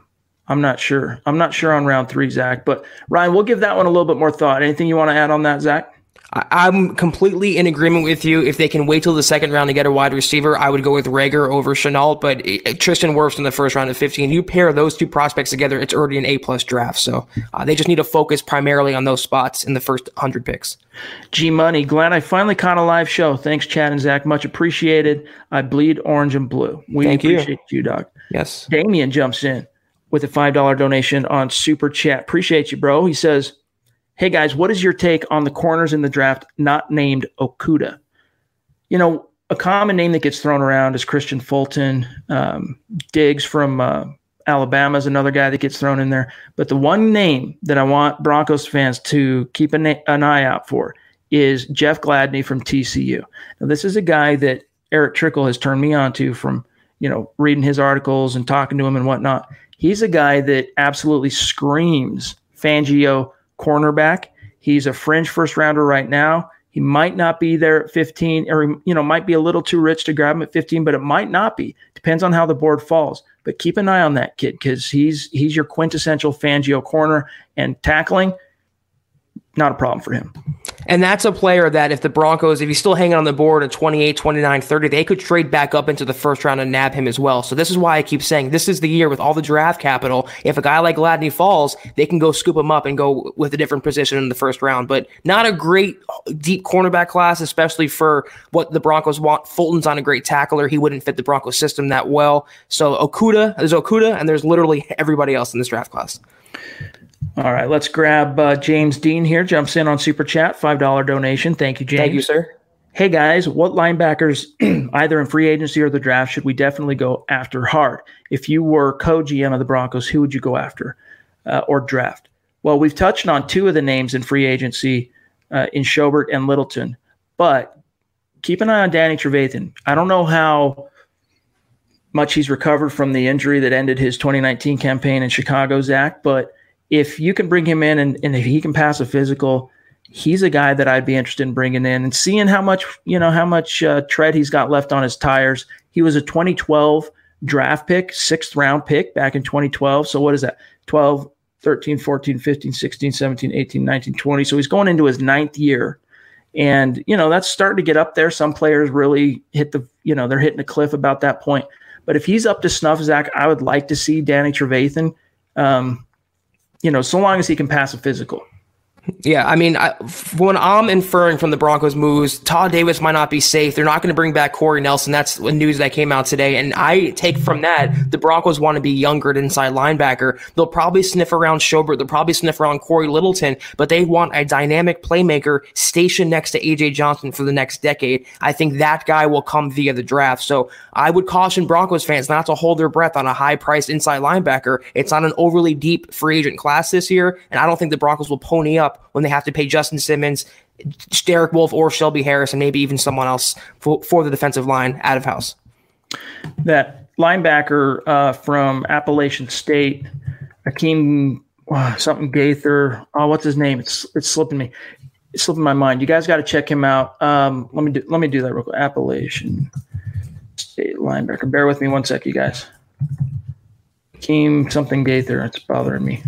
C: I'm not sure. I'm not sure on round three, Zach. But Ryan, we'll give that one a little bit more thought. Anything you want to add on that, Zach?
D: I'm completely in agreement with you. If they can wait till the second round to get a wide receiver, I would go with Reagor over Shenault. But it, Tristan Wirfs in the first round of 15. You pair those two prospects together, it's already an A plus draft. So uh, they just need to focus primarily on those spots in the first 100 picks.
C: G Money, glad I finally caught a live show. Thanks, Chad and Zach. Much appreciated. I bleed orange and blue. We Thank appreciate you, you Doc.
D: Yes.
C: Damien jumps in with a $5 donation on Super Chat. Appreciate you, bro. He says, Hey guys, what is your take on the corners in the draft not named Okudah? You know, a common name that gets thrown around is Kristian Fulton. Um, Diggs from uh, Alabama is another guy that gets thrown in there. But the one name that I want Broncos fans to keep an, an eye out for is Jeff Gladney from TCU. Now, this is a guy that Erick Trickel has turned me on to from, you know, reading his articles and talking to him and whatnot. He's a guy that absolutely screams Fangio cornerback. He's a fringe first rounder right now. He might not be there at 15, or you know, might be a little too rich to grab him at 15, but it might not be. Depends on how the board falls. But keep an eye on that kid because he's he's your quintessential Fangio corner and tackling not a problem for him.
D: And that's a player that if the Broncos, if he's still hanging on the board at 28, 29, 30, they could trade back up into the first round and nab him as well. So this is why I keep saying this is the year with all the draft capital. If a guy like Gladney falls, they can go scoop him up and go with a different position in the first round. But not a great uh, deep cornerback class, especially for what the Broncos want. Fulton's on a great tackler. He wouldn't fit the Broncos system that well. So Okudah, there's Okudah, and there's literally everybody else in this draft class.
C: All right, let's grab uh, James Dean here. Jumps in on Super Chat, $5 donation. Thank you, James.
D: Thank you, sir.
C: Hey, guys, what linebackers, either in free agency or the draft, should we definitely go after hard? If you were co GM of the Broncos, who would you go after uh, or draft? Well, we've touched on two of the names in free agency uh, in Schobert and Littleton, but keep an eye on Danny Trevathan. I don't know how much he's recovered from the injury that ended his 2019 campaign in Chicago, Zach, but if you can bring him in and, and if he can pass a physical, he's a guy that I'd be interested in bringing in and seeing how much, you know, how much uh, tread he's got left on his tires. He was a 2012 draft pick, sixth round pick back in 2012. So what is that? 12, 13, 14, 15, 16, 17, 18, 19, 20. So he's going into his ninth year. And, you know, that's starting to get up there. Some players really hit the, you know, they're hitting a cliff about that point. But if he's up to snuff, Zach, I would like to see Danny Trevathan, um, you know, so long as he can pass a physical.
D: Yeah, I mean, I, when I'm inferring from the Broncos' moves, Todd Davis might not be safe. They're not going to bring back Corey Nelson. That's the news that came out today. And I take from that the Broncos want to be younger at inside linebacker. They'll probably sniff around Schobert. They'll probably sniff around Cory Littleton, but they want a dynamic playmaker stationed next to AJ Johnson for the next decade. I think that guy will come via the draft. So I would caution Broncos fans not to hold their breath on a high priced inside linebacker. It's not an overly deep free agent class this year, and I don't think the Broncos will pony up when they have to pay Justin Simmons, Derek Wolfe, or Shelby Harris, and maybe even someone else for, for the defensive line out of house.
C: That linebacker uh, from Appalachian State, Akeem uh, something Gaither. Oh, what's his name? It's it's slipping me. It's slipping my mind. You guys got to check him out. Um, let me do let me do that real quick. Appalachian State linebacker. Bear with me one sec, you guys. Akeem something Gaither. It's bothering me.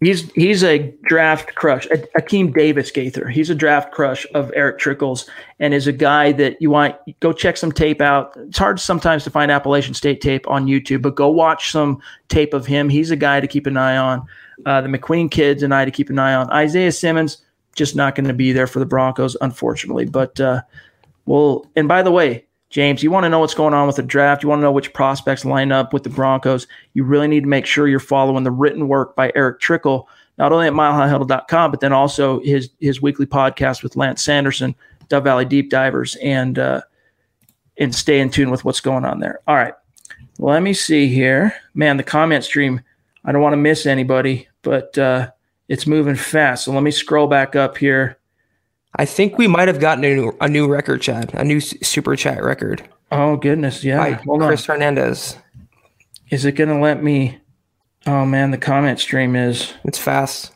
C: He's he's a draft crush. Akeem Davis Gaither. He's a draft crush of Erick Trickels, and is a guy that you want go check some tape out. It's hard sometimes to find Appalachian State tape on YouTube, but go watch some tape of him. He's a guy to keep an eye on. Uh, the McQueen kids and I to keep an eye on. Isaiah Simmons just not going to be there for the Broncos, unfortunately. But uh, well, and by the way, James, you want to know what's going on with the draft. You want to know which prospects line up with the Broncos. You really need to make sure you're following the written work by Erick Trickel, not only at milehighhuddle.com, but then also his his weekly podcast with Lance Sanderson, Dove Valley Deep Divers, and uh, and stay in tune with what's going on there. All right, let me see here, man. The comment stream. I don't want to miss anybody, but uh, it's moving fast. So let me scroll back up here.
D: I think we might have gotten a new, a new record, Chad, a new super chat record.
C: Oh goodness, yeah.
D: By Hold Chris on. Hernandez.
C: Is it going to let me? Oh man, the comment stream is.
D: It's fast.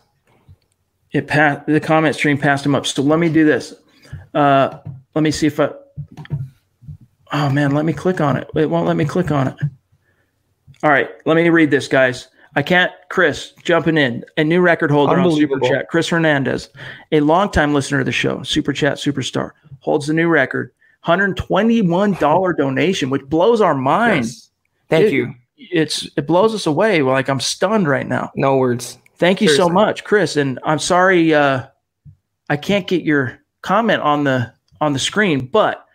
C: It passed. The comment stream passed him up. So let me do this. Uh, let me see if I. Oh man, let me click on it. It won't let me click on it. All right, let me read this, guys. I can't, Chris, jumping in. A new record holder on Super Chat, Chris Hernandez, a longtime listener of the show, Super Chat superstar, holds the new record. $121 donation, which blows our minds. Yes.
D: Thank it, you.
C: It's it blows us away. Like I'm stunned right now.
D: No words.
C: Thank you Seriously. so much, Chris. And I'm sorry uh, I can't get your comment on the on the screen, but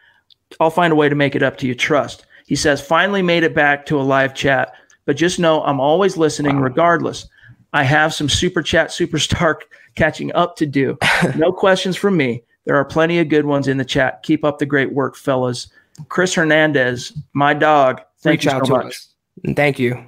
C: I'll find a way to make it up to you. Trust. He says, finally made it back to a live chat. But just know I'm always listening wow. regardless. I have some super chat superstar catching up to do. No questions from me. There are plenty of good ones in the chat. Keep up the great work, fellas. Chris Hernandez, my dog. Thank Reach you so much. Us.
D: Thank you.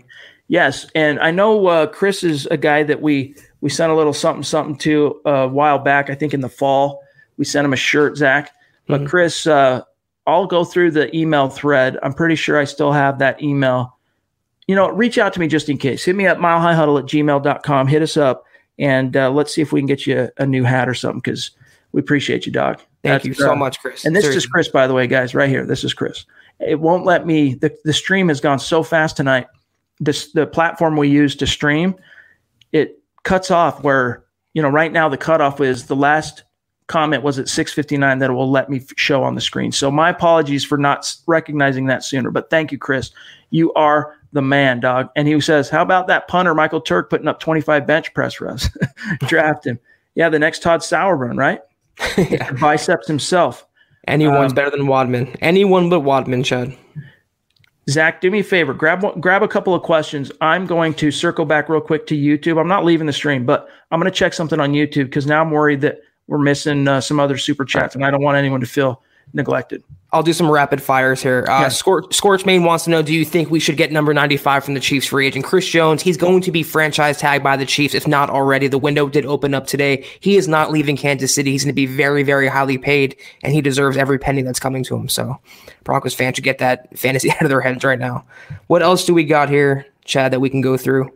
C: Yes, and I know uh, Chris is a guy that we we sent a little something something to uh, a while back. I think in the fall we sent him a shirt, Zach. But mm-hmm. Chris, uh, I'll go through the email thread. I'm pretty sure I still have that email you know, reach out to me just in case. Hit me up, milehighhuddle at gmail.com. Hit us up and uh, let's see if we can get you a, new hat or something because we appreciate you, Doc.
D: Thank That's, you so uh, much, Chris.
C: And this Seriously. is Chris, by the way, guys, right here. This is Chris. It won't let me, the, the stream has gone so fast tonight. This, the platform we use to stream, it cuts off where, you know, right now the cutoff is the last comment was at 659 that it will let me show on the screen. So my apologies for not recognizing that sooner, but thank you, Chris. You are the man, dog. And he says, How about that punter, Michael Turk, putting up 25 bench press reps? Draft him. Yeah, the next Todd Sauerbrun, right? yeah. Biceps himself.
D: Anyone's um, better than Wadman. Anyone but Wadman, Chad.
C: Zach, do me a favor. Grab grab a couple of questions. I'm going to circle back real quick to YouTube. I'm not leaving the stream, but I'm going to check something on YouTube because now I'm worried that we're missing uh, some other super chats, and I don't want anyone to feel neglected.
D: I'll do some rapid fires here. Uh, yeah. Scor- Scorchmain wants to know: Do you think we should get number ninety-five from the Chiefs free agent Chris Jones? He's going to be franchise tagged by the Chiefs, if not already. The window did open up today. He is not leaving Kansas City. He's going to be very, very highly paid, and he deserves every penny that's coming to him. So, Broncos fans should get that fantasy out of their heads right now. What else do we got here, Chad, that we can go through?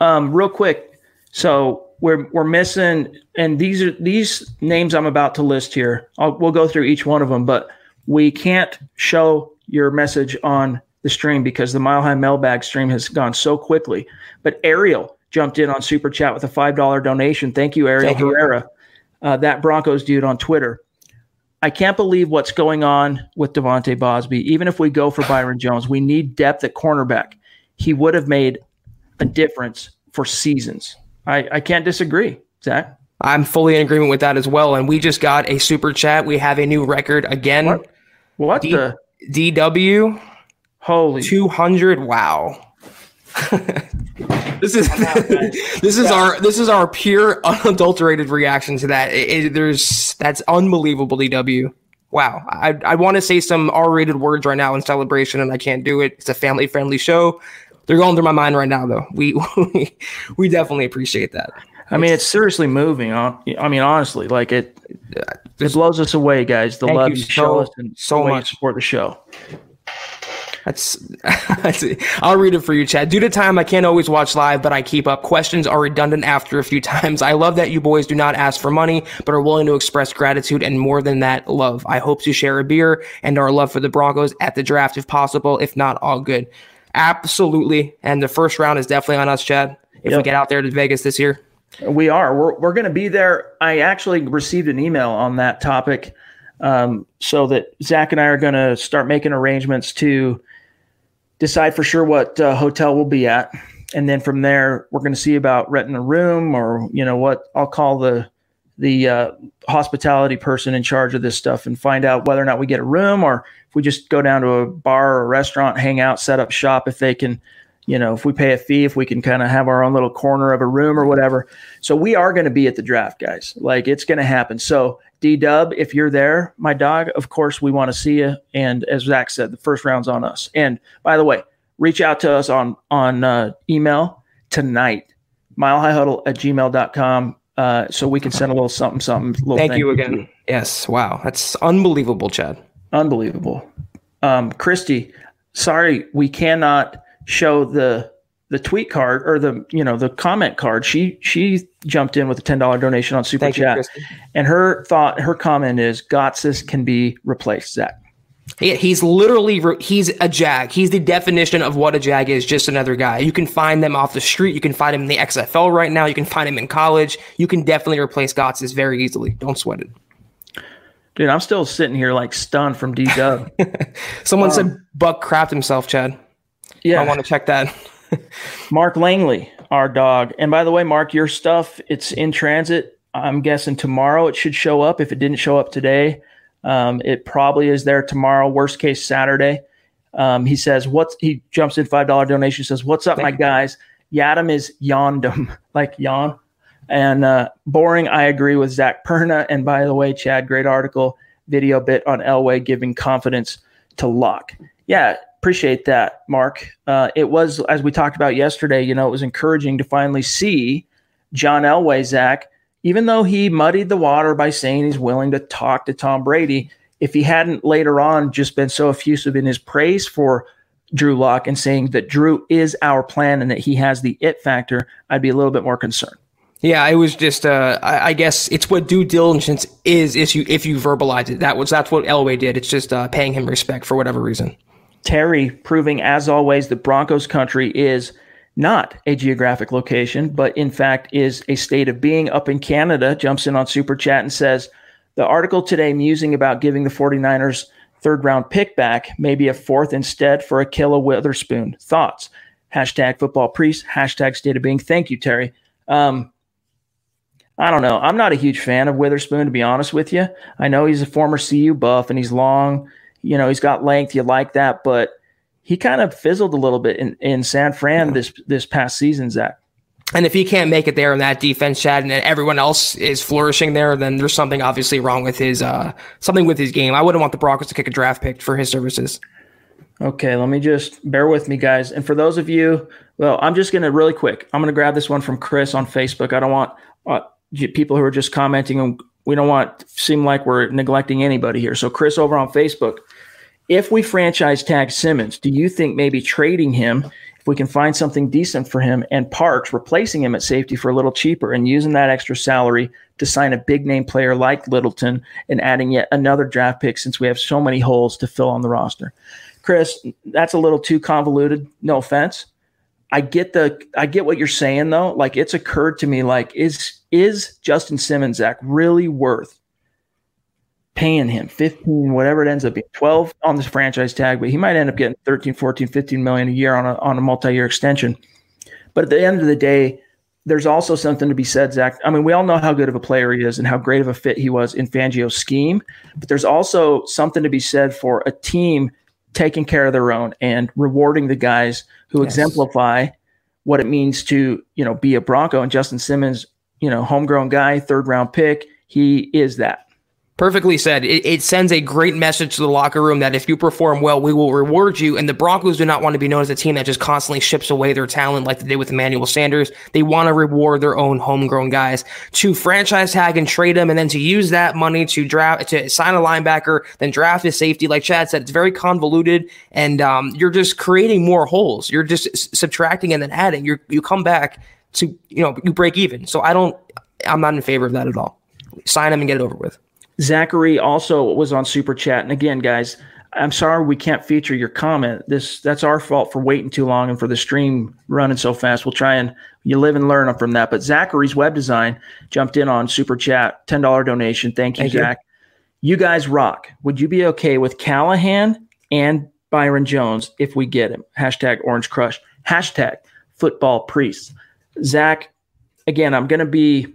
C: Um, real quick. So we're we're missing, and these are these names I'm about to list here. I'll, we'll go through each one of them, but we can't show your message on the stream because the Mile High Mailbag stream has gone so quickly. But Ariel jumped in on Super Chat with a five dollar donation. Thank you, Ariel Thank Herrera, uh, that Broncos dude on Twitter. I can't believe what's going on with De'Vante Bausby. Even if we go for Byron Jones, we need depth at cornerback. He would have made a difference for seasons. I, I can't disagree, Zach.
D: I'm fully in agreement with that as well. And we just got a super chat. We have a new record again.
C: What, what D- the
D: DW?
C: Holy
D: 200. Wow. this is this is our this is our pure unadulterated reaction to that. It, it, there's that's unbelievable. DW. Wow. I I want to say some R-rated words right now in celebration, and I can't do it. It's a family friendly show they're going through my mind right now, though. We we, we definitely appreciate that.
C: I mean, it's seriously moving. On, I mean, honestly, like it, it blows us away, guys. The love you, so, show us and so much support the show.
D: That's, that's I'll read it for you, Chad. Due to time, I can't always watch live, but I keep up. Questions are redundant after a few times. I love that you boys do not ask for money, but are willing to express gratitude and more than that, love. I hope to share a beer and our love for the Broncos at the draft if possible. If not, all good. Absolutely. And the first round is definitely on us, Chad, if yep. we get out there to Vegas this year.
C: We are. We're, we're going to be there. I actually received an email on that topic um, so that Zach and I are going to start making arrangements to decide for sure what uh, hotel we'll be at. And then from there, we're going to see about renting a room or, you know, what I'll call the the uh, hospitality person in charge of this stuff and find out whether or not we get a room or we just go down to a bar or a restaurant, hang out, set up shop. If they can, you know, if we pay a fee, if we can kind of have our own little corner of a room or whatever. So we are going to be at the draft, guys. Like it's going to happen. So D Dub, if you're there, my dog, of course we want to see you. And as Zach said, the first round's on us. And by the way, reach out to us on on uh, email tonight, milehighhuddle at gmail.com uh, so we can send a little something, something. Little
D: Thank you again. Yes. Wow. That's unbelievable, Chad.
C: Unbelievable. Um, Christy, sorry, we cannot show the the tweet card or the you know the comment card. She she jumped in with a ten dollar donation on Super Thank Chat, you, and her thought, her comment is Gotsis can be replaced. Zach.
D: He's literally he's a jag. He's the definition of what a jag is. Just another guy. You can find them off the street. You can find him in the XFL right now. You can find him in college. You can definitely replace Gotsis very easily. Don't sweat it.
C: Dude, I'm still sitting here like stunned from D Dub.
D: Someone um, said Buck crapped himself, Chad. Yeah, I want to check that.
C: Mark Langley, our dog. And by the way, Mark, your stuff it's in transit. I'm guessing tomorrow it should show up. If it didn't show up today, um, it probably is there tomorrow. Worst case Saturday. Um, he says, "What's?" He jumps in five dollar donation. Says, "What's up, Thank my you. guys?" Yadam is yondom, like yawn, and uh, boring. I agree with Zach Perna. And by the way, Chad, great article, video bit on Elway giving confidence to Luck. Yeah, appreciate that, Mark. Uh, it was as we talked about yesterday. You know, it was encouraging to finally see John Elway, Zach, even though he muddied the water by saying he's willing to talk to Tom Brady, if he hadn't later on just been so effusive in his praise for Drew Lock and saying that Drew is our plan and that he has the it factor, I'd be a little bit more concerned.
D: Yeah, it was just. Uh, I, I, guess it's what due diligence is. If you if you verbalize it, that was that's what Elway did. It's just uh, paying him respect for whatever reason.
C: Terry proving, as always, that Broncos country is not a geographic location, but in fact is a state of being up in Canada, jumps in on Super Chat and says, The article today musing about giving the 49ers third round pick back, maybe a fourth instead for Ahkello Witherspoon. Thoughts? Hashtag football priest, hashtag state of being. Thank you, Terry. Um, I don't know. I'm not a huge fan of Witherspoon, to be honest with you. I know he's a former CU buff and he's long, you know, he's got length. You like that, but he kind of fizzled a little bit in, in San Fran this this past season, Zach.
D: And if he can't make it there in that defense, Chad, and everyone else is flourishing there, then there's something obviously wrong with his uh, something with his game. I wouldn't want the Broncos to kick a draft pick for his services.
C: Okay, let me just bear with me, guys. And for those of you, well, I'm just going to really quick. I'm going to grab this one from Chris on Facebook. I don't want uh, people who are just commenting, and we don't want seem like we're neglecting anybody here. So, Chris over on Facebook, if we franchise tag Simmons, do you think maybe trading him if we can find something decent for him and Parks replacing him at safety for a little cheaper and using that extra salary to sign a big name player like Littleton and adding yet another draft pick since we have so many holes to fill on the roster. Chris, that's a little too convoluted. No offense. I get the I get what you're saying though. Like it's occurred to me like is is Justin Simmons Zach really worth paying him 15 whatever it ends up being 12 on this franchise tag? But he might end up getting 13 14 15 million a year on a, on a multi-year extension. But at the end of the day there's also something to be said zach. I mean we all know how good of a player he is and how great of a fit he was in fangio's scheme but there's also something to be said for a team taking care of their own and rewarding the guys who yes. exemplify what it means to you know be a bronco and justin simmons you know homegrown guy third round pick he is that
D: Perfectly said. It, it, sends a great message to the locker room that if you perform well, we will reward you. And the Broncos do not want to be known as a team that just constantly ships away their talent like they did with Emmanuel Sanders. They want to reward their own homegrown guys to franchise tag and trade them, and then to use that money to draft to sign a linebacker, then draft a safety. Like Chad said, it's very convoluted, and um, you're just creating more holes. You're just s- subtracting and then adding. You you come back to you know you break even. So I don't. I'm not in favor of that at all. Sign them and get it over with.
C: Zachary also was on Super Chat. And again, guys, I'm sorry we can't feature your comment. This that's our fault for waiting too long and for the stream running so fast. We'll try and you live and learn from that. But Zachary's web design jumped in on Super Chat, ten dollar donation. Thank you, Thank Zach. You. you guys rock. Would you be okay with Callahan and Byron Jones if we get him? Hashtag Orange Crush. Hashtag Football Priests. Zach, again, I'm going to be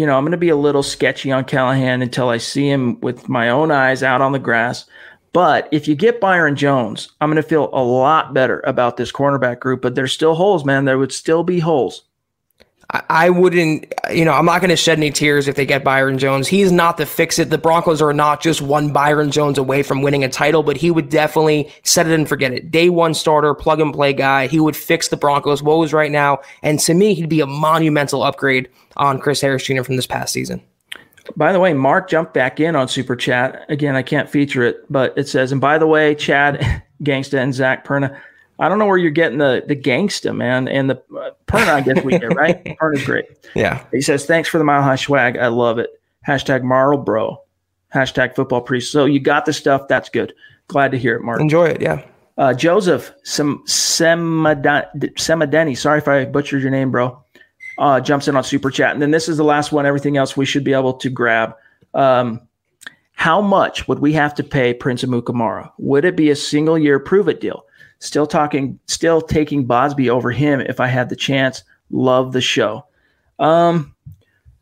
C: you know, I'm going to be a little sketchy on Callahan until I see him with my own eyes out on the grass. But if you get Byron Jones, I'm going to feel a lot better about this cornerback group. But there's still holes, man. There would still be holes.
D: I wouldn't, you know, I'm not going to shed any tears if they get Byron Jones. He's not the fix it. The Broncos are not just one Byron Jones away from winning a title, but he would definitely set it and forget it. Day one starter, plug and play guy. He would fix the Broncos' woes right now. And to me, he'd be a monumental upgrade on Chris Harris Jr. from this past season.
C: By the way, Mark jumped back in on Super Chat. Again, I can't feature it, but it says, and by the way, Chad, Gangsta, and Zach Perna, I don't know where you're getting the the gangsta man and the uh, Perna. I guess we get right. Perna's great.
D: Yeah.
C: He says thanks for the mile high swag. I love it. Hashtag Marl bro. Hashtag football priest. So you got the stuff. That's good. Glad to hear it, Mark.
D: Enjoy it. Yeah.
C: Uh, Joseph Sem- Semadeni. Sorry if I butchered your name, bro. Uh, jumps in on super chat, and then this is the last one. Everything else we should be able to grab. Um, how much would we have to pay Prince Amukamara? Would it be a single year prove it deal? Still talking, still taking Bausby over him if I had the chance. Love the show. Um,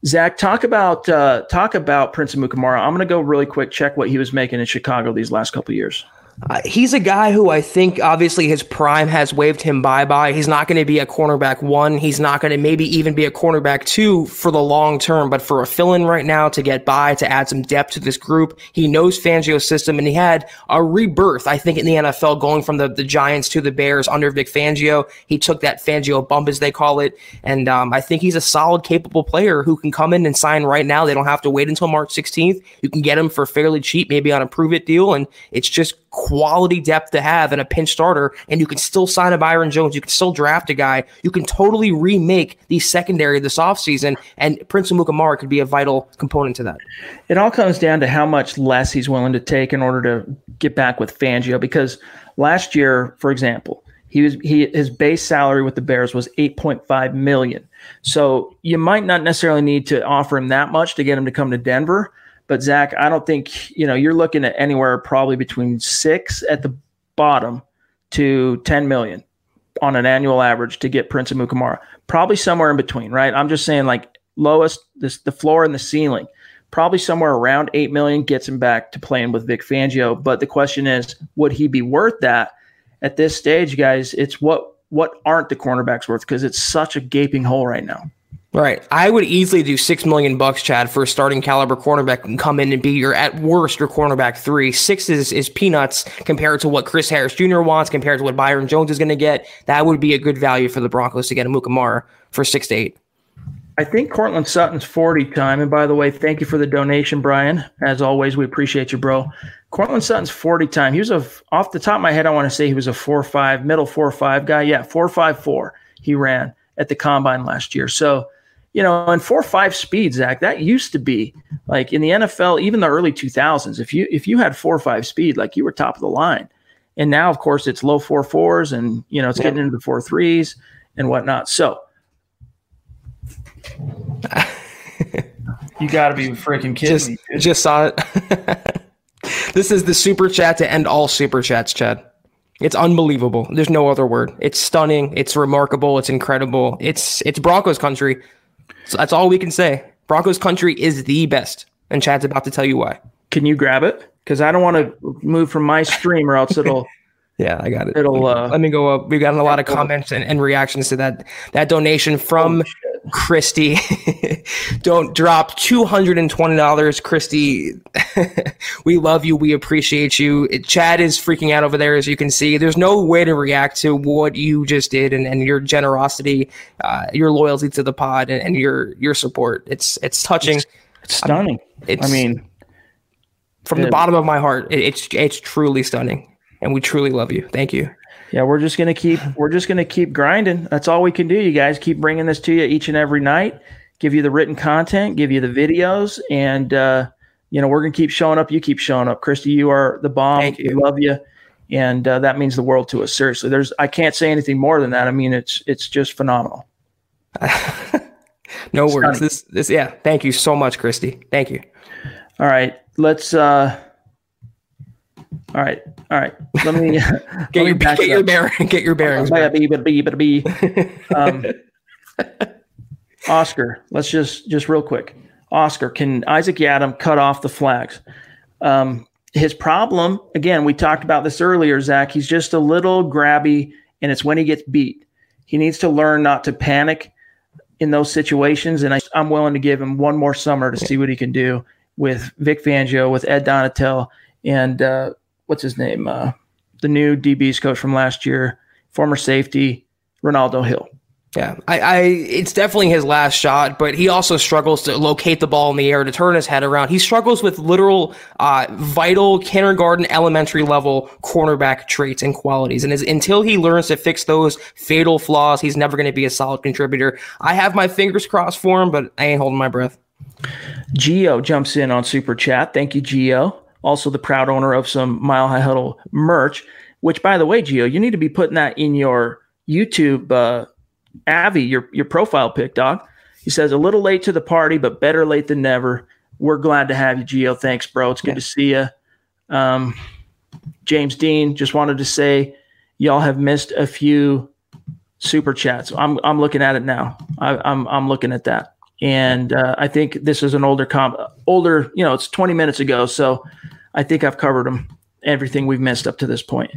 C: Zach, talk about uh, talk about Prince Mukamara. I'm going to go really quick. Check what he was making in Chicago these last couple years.
D: Uh, he's a guy who I think obviously his prime has waved him bye bye. He's not going to be a cornerback one. He's not going to maybe even be a cornerback two for the long term. But for a fill in right now to get by, to add some depth to this group, he knows Fangio's system and he had a rebirth, I think, in the NFL going from the, the Giants to the Bears under Vic Fangio. He took that Fangio bump, as they call it. And um, I think he's a solid, capable player who can come in and sign right now. They don't have to wait until March 16th. You can get him for fairly cheap, maybe on a prove it deal. And it's just quality depth to have and a pinch starter, and you can still sign a Byron Jones. You can still draft a guy. You can totally remake the secondary this offseason, and Prince Amukamara could be a vital component to that.
C: It all comes down to how much less he's willing to take in order to get back with Fangio. Because last year, for example, he was he his base salary with the Bears was 8.5 million. So you might not necessarily need to offer him that much to get him to come to Denver. But Zach, I don't think you know you're looking at anywhere probably between six at the bottom to 10 million on an annual average to get Prince Amukamara. Probably somewhere in between, right? I'm just saying like lowest this the floor and the ceiling. Probably somewhere around 8 million gets him back to playing with Vic Fangio, but the question is would he be worth that? at this stage, guys, it's what what aren't the cornerbacks worth because it's such a gaping hole right now.
D: Right. I would easily do six million bucks, Chad, for a starting caliber cornerback and come in and be your at worst your cornerback three. Six is, is peanuts compared to what Chris Harris Jr. wants, compared to what Byron Jones is going to get. That would be a good value for the Broncos to get a Mukamara for six to eight.
C: I think Courtland Sutton's 40 time. And by the way, thank you for the donation, Brian. As always, we appreciate you, bro. Courtland Sutton's 40 time. He was a off the top of my head, I want to say he was a four five, middle four five guy. Yeah, four five four. He ran at the combine last year. So you know, and four five speed, Zach, that used to be like in the NFL, even the early 2000s. If you if you had four five speed, like you were top of the line. And now, of course, it's low four fours, and you know it's yeah. getting into the four threes and whatnot. So you got to be freaking kidding
D: just,
C: me.
D: Dude. Just saw it. this is the super chat to end all super chats, Chad. It's unbelievable. There's no other word. It's stunning. It's remarkable. It's incredible. It's it's Broncos country. So that's all we can say. Broncos country is the best, and Chad's about to tell you why.
C: Can you grab it? Because I don't want to move from my stream, or else it'll.
D: yeah, I got it.
C: It'll. Uh,
D: Let me go up. We've gotten a lot of comments and, and reactions to that that donation from Christy. Don't drop $220, Christy. we love you. We appreciate you. Chad is freaking out over there, as you can see. There's no way to react to what you just did and, and your generosity, uh, your loyalty to the pod, and, and, your your support. It's it's touching.
C: It's, it's stunning. It's, I mean,
D: from the bottom of my heart, it, it's it's truly stunning, and we truly love you. Thank you
C: yeah, we're just gonna keep we're just gonna keep grinding. That's all we can do. You guys keep bringing this to you each and every night. Give you the written content, give you the videos, and uh, you know we're gonna keep showing up. You keep showing up, Christy. You are the bomb.
D: Thank you.
C: We love you, and uh, that means the world to us. Seriously, there's I can't say anything more than that. I mean, it's it's just phenomenal.
D: no words. This this yeah. Thank you so much, Christy. Thank you.
C: All right, let's. uh all right, all right. Let me
D: get, your, get your bearing. Get your bearings.
C: Be, um, Oscar, let's just just real quick. Oscar, can Isaac Yiadom cut off the flags? Um, his problem, again, we talked about this earlier, Zach. He's just a little grabby, and it's when he gets beat. He needs to learn not to panic in those situations. And I, am willing to give him one more summer to see what he can do with Vic Fangio, with Ed Donatell, and uh, what's his name? Uh, the new DB's coach from last year, former safety, Renaldo Hill.
D: Yeah, I, I, it's definitely his last shot, but he also struggles to locate the ball in the air to turn his head around. He struggles with literal, uh, vital kindergarten, elementary level cornerback traits and qualities, and is, until he learns to fix those fatal flaws, he's never going to be a solid contributor. I have my fingers crossed for him, but I ain't holding my breath.
C: Geo jumps in on super chat. Thank you, Geo also the proud owner of some Mile High Huddle merch. Which, by the way, Geo, you need to be putting that in your YouTube uh, Avi, your your profile pic, dog. He says a little late to the party, but better late than never. We're glad to have you, Geo. Thanks, bro. It's good yeah. to see you. Um, James Dean just wanted to say y'all have missed a few super chats. I'm I'm looking at it now. I, am I'm, I'm looking at that, and uh, I think this is an older comp, older. You know, it's 20 minutes ago, so I think I've covered them, everything we've missed up to this point.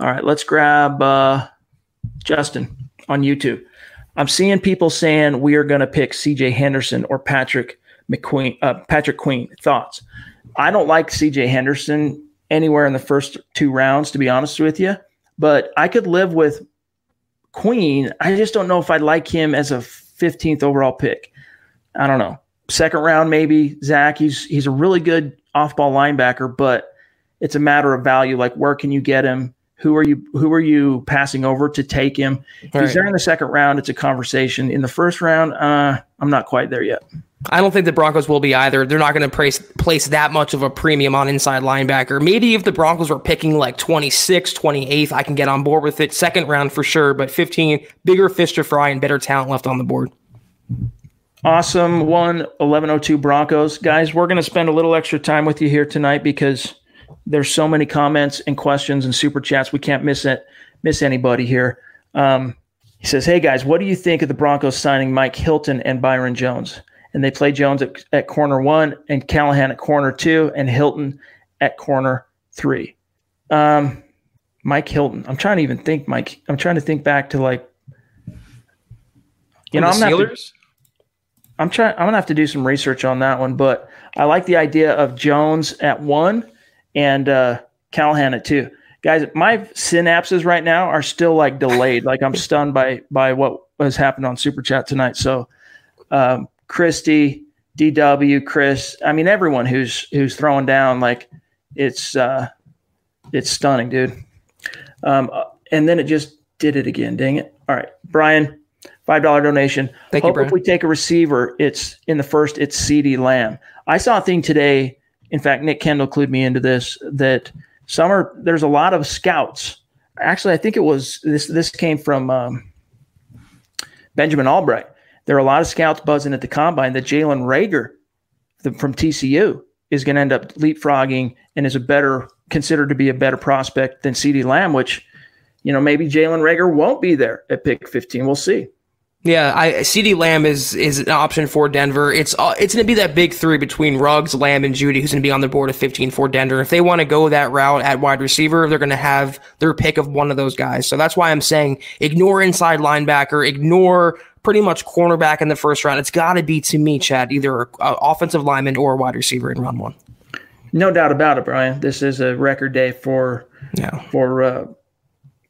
C: All right, let's grab uh, Justin on YouTube. I'm seeing people saying we are going to pick C.J. Henderson or Patrick McQueen. Uh, Patrick Queen. Thoughts? I don't like C.J. Henderson anywhere in the first two rounds, to be honest with you. But I could live with Queen. I just don't know if I'd like him as a 15th overall pick. I don't know. Second round, maybe Zach. He's he's a really good off ball linebacker, but it's a matter of value. Like where can you get him? Who are you who are you passing over to take him? If right. he's there in the second round, it's a conversation. In the first round, uh, I'm not quite there yet.
D: I don't think the Broncos will be either. They're not going to place place that much of a premium on inside linebacker. Maybe if the Broncos were picking like 26, 28th, I can get on board with it. Second round for sure, but 15, bigger fish to fry and better talent left on the board.
C: Awesome. One 1102 Broncos. Guys, we're going to spend a little extra time with you here tonight because there's so many comments and questions and super chats. We can't miss it, miss anybody here. Um, he says, Hey guys, what do you think of the Broncos signing Mike Hilton and Byron Jones? And they play Jones at, at corner one and Callahan at corner two and Hilton at corner three. Um, Mike Hilton. I'm trying to even think, Mike. I'm trying to think back to like, you know, I'm
D: Steelers.
C: I'm trying. I'm gonna have to do some research on that one, but I like the idea of Jones at one and uh, Callahan at two. Guys, my synapses right now are still like delayed. like I'm stunned by by what has happened on Super Chat tonight. So, um, Christy, DW, Chris, I mean everyone who's who's throwing down, like it's uh, it's stunning, dude. Um, uh, and then it just did it again. Dang it! All right, Brian, five dollar donation.
D: Thank
C: Hope
D: you, Brian.
C: if we take a receiver, it's in the first. It's CeeDee Lamb. I saw a thing today. In fact, Nick Kendall clued me into this. That summer there's a lot of scouts. Actually, I think it was this. This came from um, Benjamin Albright. There are a lot of scouts buzzing at the combine that Jalen Reagor the, from TCU is going to end up leapfrogging and is a better considered to be a better prospect than CeeDee Lamb, which you know maybe Jalen Reagor won't be there at pick 15. We'll see.
D: Yeah, I CeeDee Lamb is is an option for Denver. It's uh, it's going to be that big three between Ruggs, Lamb, and Judy, who's going to be on the board at 15 for Denver. If they want to go that route at wide receiver, they're going to have their pick of one of those guys. So that's why I'm saying ignore inside linebacker, ignore pretty much cornerback in the first round. It's got to be to me, Chad, either uh, offensive lineman or a wide receiver in round one.
C: No doubt about it, Brian. This is a record day for
D: Yeah.
C: for uh,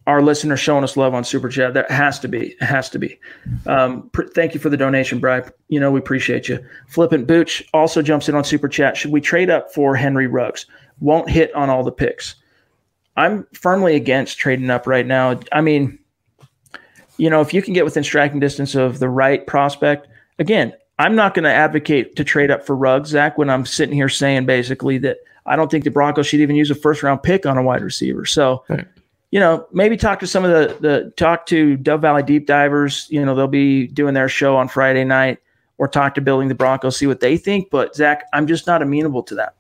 C: our listeners showing us love on Super Chat. That has to be. It has to be. Um, pr- thank you for the donation, Brian. You know we appreciate you. Flippant Booch also jumps in on Super Chat. Should we trade up for Henry Ruggs? Won't hit on all the picks. I'm firmly against trading up right now. I mean, you know, if you can get within striking distance of the right prospect, again, I'm not going to advocate to trade up for Ruggs, Zach, when I'm sitting here saying basically that I don't think the Broncos should even use a first round pick on a wide receiver. So,
D: Right.
C: You know, maybe talk to some of the the talk to Dove Valley Deep Divers. You know, they'll be doing their show on Friday night, or talk to Building the Broncos, see what they think. But Zach, I'm just not amenable to that.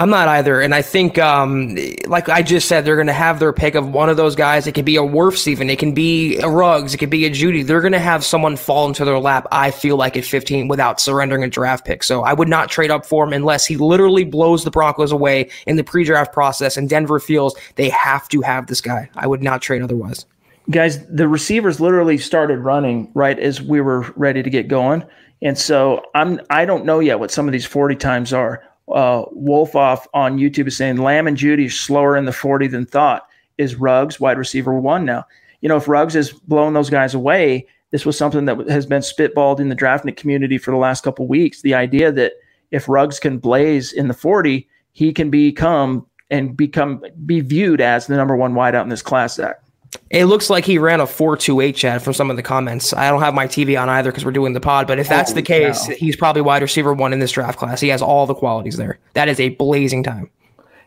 D: I'm not either, and I think, um, like I just said, they're going to have their pick of one of those guys. It could be a Wirfs, even it can be a Ruggs, it could be a Judy. They're going to have someone fall into their lap. I feel like at 15 without surrendering a draft pick. So I would not trade up for him unless he literally blows the Broncos away in the pre-draft process, and Denver feels they have to have this guy. I would not trade otherwise.
C: guys, the receivers literally started running right as we were ready to get going. And so I'm I don't know yet what some of these 40 times are. Uh, Wolfoff on YouTube is saying Lamb and Judy slower in the 40 than thought. Is Ruggs wide receiver one now? You know, if Ruggs is blowing those guys away, this was something that has been spitballed in the draftnik community for the last couple weeks. The idea that if Ruggs can blaze in the 40, he can become and become be viewed as the number one wideout in this class. Zach.
D: It looks like he ran a 4.28 Chad from some of the comments. I don't have my TV on either because we're doing the pod, but if that's the case, he's probably wide receiver one in this draft class. He has all the qualities there. That is a blazing time.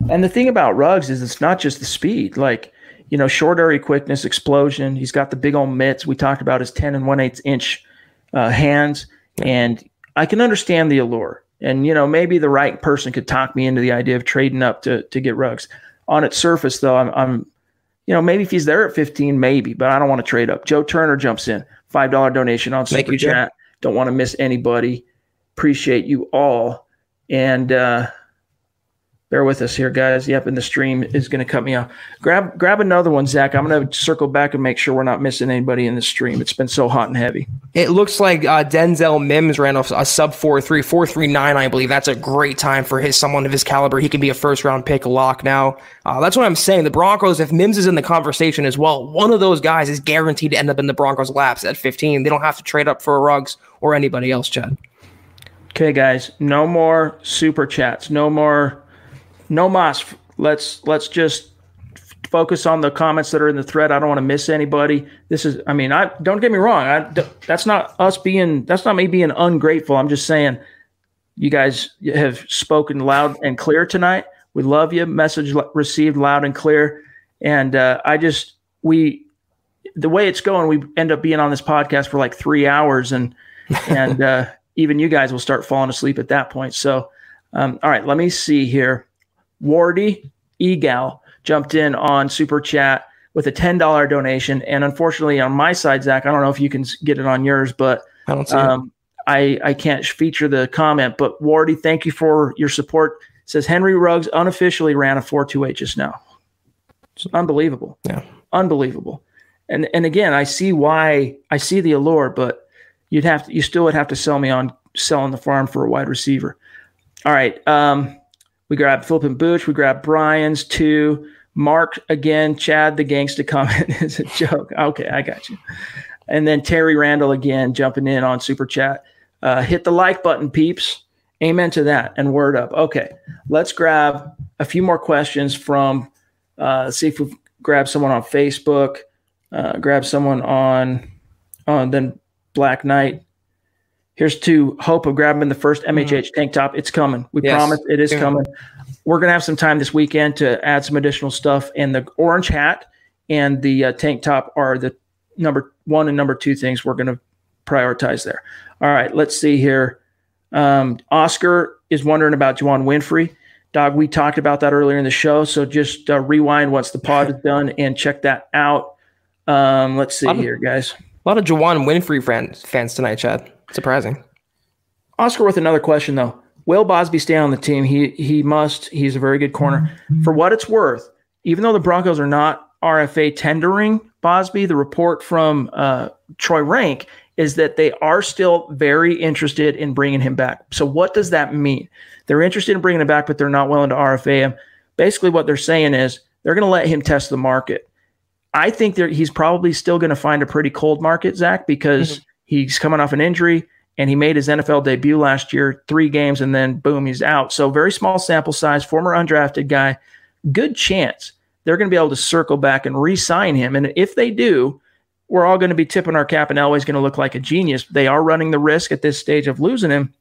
C: And the thing about Ruggs is it's not just the speed. Like, you know, short area quickness, explosion. He's got the big old mitts. We talked about his 10 and 1 8 inch uh, hands. And I can understand the allure. And, you know, maybe the right person could talk me into the idea of trading up to, to get Ruggs. On its surface, though, I'm, I'm, you know, maybe if he's there at 15, maybe, but I don't want to trade up. Joe Turner jumps in, $5 donation on Super
D: you, Joe.
C: Chat. Don't want to miss anybody. Appreciate you all. And, uh, bear with us here, guys. Yep, and the stream is going to cut me off. Grab grab another one, Zach. I'm going to circle back and make sure we're not missing anybody in the stream. It's been so hot and heavy.
D: It looks like uh, Denzel Mims ran a, a sub 4.3, 4.39, I believe. That's a great time for his someone of his caliber. He can be a first round pick lock now. Uh, that's what I'm saying. The Broncos, if Mims is in the conversation as well, one of those guys is guaranteed to end up in the Broncos' laps at 15. They don't have to trade up for Ruggs or anybody else, Chad.
C: Okay, guys. No more super chats. No more. No mas. Let's let's just focus on the comments that are in the thread. I don't want to miss anybody. This is. I mean, I don't get me wrong. I that's not us being. That's not me being ungrateful. I'm just saying. You guys have spoken loud and clear tonight. We love you. Message received loud and clear. And uh, I just we the way it's going, we end up being on this podcast for like three hours, and and uh, even you guys will start falling asleep at that point. So, um, all right, let me see here. Wardy Egal jumped in on Super Chat with a ten dollar donation, and unfortunately, on my side, Zach, I don't know if you can get it on yours, but
D: I don't see
C: um, I I can't feature the comment. But Wardy, thank you for your support. Says Henry Ruggs unofficially ran a four two eight just now. It's unbelievable.
D: Yeah.
C: Unbelievable. And and again, I see why I see the allure, but you'd have to, you still would have to sell me on selling the farm for a wide receiver. All right. Um, we grab Philip and Booch. We grab Brian's two. Mark again. Chad the gangster comment is a joke. Okay, I got you. And then Terry Randall again jumping in on super chat. Uh, hit the like button, peeps. Amen to that and word up. Okay, let's grab a few more questions from. Uh, see if we grab someone on Facebook. Uh, grab someone on on then Black Knight. Here's to hope of grabbing the first MHH tank top. It's coming. We
D: Yes.
C: promise it is
D: Yeah.
C: coming. We're gonna have some time this weekend to add some additional stuff. And the orange hat and the uh, tank top are the number one and number two things we're gonna prioritize there. All right, let's see here. Um, Oscar is wondering about Juwann Winfree. Dog, we talked about that earlier in the show. So just uh, rewind once the pod is done and check that out. Um, let's see here, guys.
D: A lot of Juwann Winfree fans fans tonight, Chad. Surprising.
C: Oscar with another question though. Will Bausby stay on the team? He he must. He's a very good corner. For what it's worth, even though the Broncos are not RFA tendering Bausby, the report from uh, Troy Renck is that they are still very interested in bringing him back. So what does that mean? They're interested in bringing him back, but they're not willing to RFA him. Basically, what they're saying is they're going to let him test the market. I think there, he's probably still going to find a pretty cold market, Zach, because he's coming off an injury and he made his NFL debut last year, three games, and then boom, he's out. So very small sample size, former undrafted guy. Good chance they're going to be able to circle back and re-sign him. And if they do, we're all going to be tipping our cap, and Elway's going to look like a genius. They are running the risk at this stage of losing him.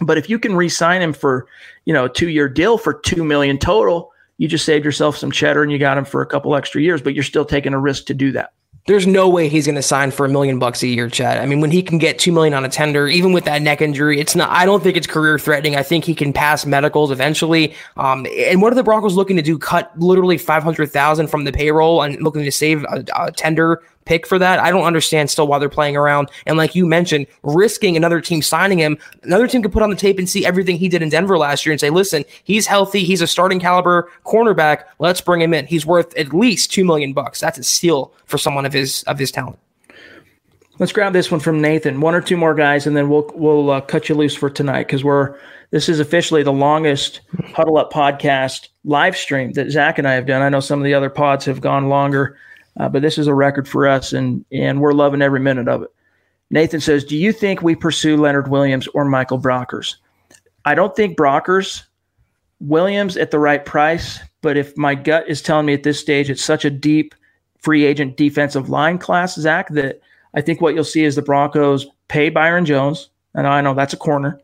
C: But if you can re-sign him for, you know, a two-year deal for two million total, you just saved yourself some cheddar and you got him for a couple extra years. But you're still taking a risk to do that.
D: There's no way he's going to sign for a million bucks a year, Chad. I mean, when he can get two million on a tender, even with that neck injury, it's not. I don't think it's career threatening. I think he can pass medicals eventually. Um, and what are the Broncos looking to do? Cut literally five hundred thousand from the payroll and looking to save a, a tender pick for that. I don't understand still why they're playing around. And like you mentioned, risking another team signing him, another team could put on the tape and see everything he did in Denver last year and say, listen, he's healthy, he's a starting caliber cornerback. Let's bring him in. He's worth at least two million bucks. That's a steal for someone of his of his talent.
C: Let's grab this one from Nathan. One or two more guys, and then we'll we'll uh, cut you loose for tonight because we're this is officially the longest Huddle Up podcast live stream that Zach and I have done. I know some of the other pods have gone longer, uh, but this is a record for us, and and we're loving every minute of it. Nathan says, "Do you think we pursue Leonard Williams or Michael Brockers?" I don't think Brockers, Williams at the right price, but if my gut is telling me at this stage it's such a deep free agent defensive line class, Zach, that I think what you'll see is the Broncos pay Byron Jones, and I know that's a corner.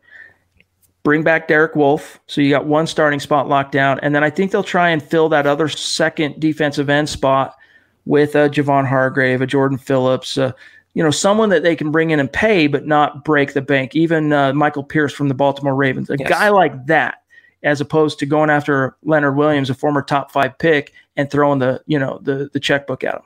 C: Bring back Derek Wolfe, so you got one starting spot locked down, and then I think they'll try and fill that other second defensive end spot with a Javon Hargrave, a Jordan Phillips, uh, you know, someone that they can bring in and pay, but not break the bank. Even uh, Michael Pierce from the Baltimore Ravens, a
D: Yes.
C: guy like that, as opposed to going after Leonard Williams, a former top five pick, and throwing the you know the the checkbook at him.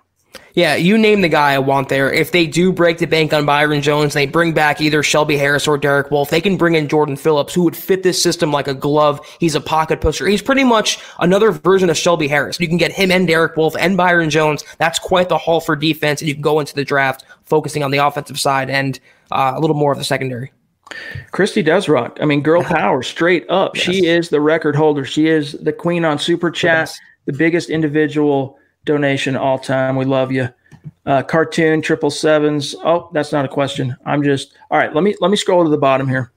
D: Yeah, you name the guy I want there. If they do break the bank on Byron Jones, they bring back either Shelby Harris or Derek Wolfe. They can bring in Jordan Phillips, who would fit this system like a glove. He's a pocket pusher. He's pretty much another version of Shelby Harris. You can get him and Derek Wolfe and Byron Jones. That's quite the haul for defense, and you can go into the draft focusing on the offensive side and uh, a little more of the secondary.
C: Christy does rock. I mean, girl power straight up. She is the record holder. She is the queen on Super Chat,
D: Yes.
C: the biggest individual donation all time. We love you. Uh, cartoon triple sevens. Oh, that's not a question. I'm just all right. Let me let me scroll to the bottom here.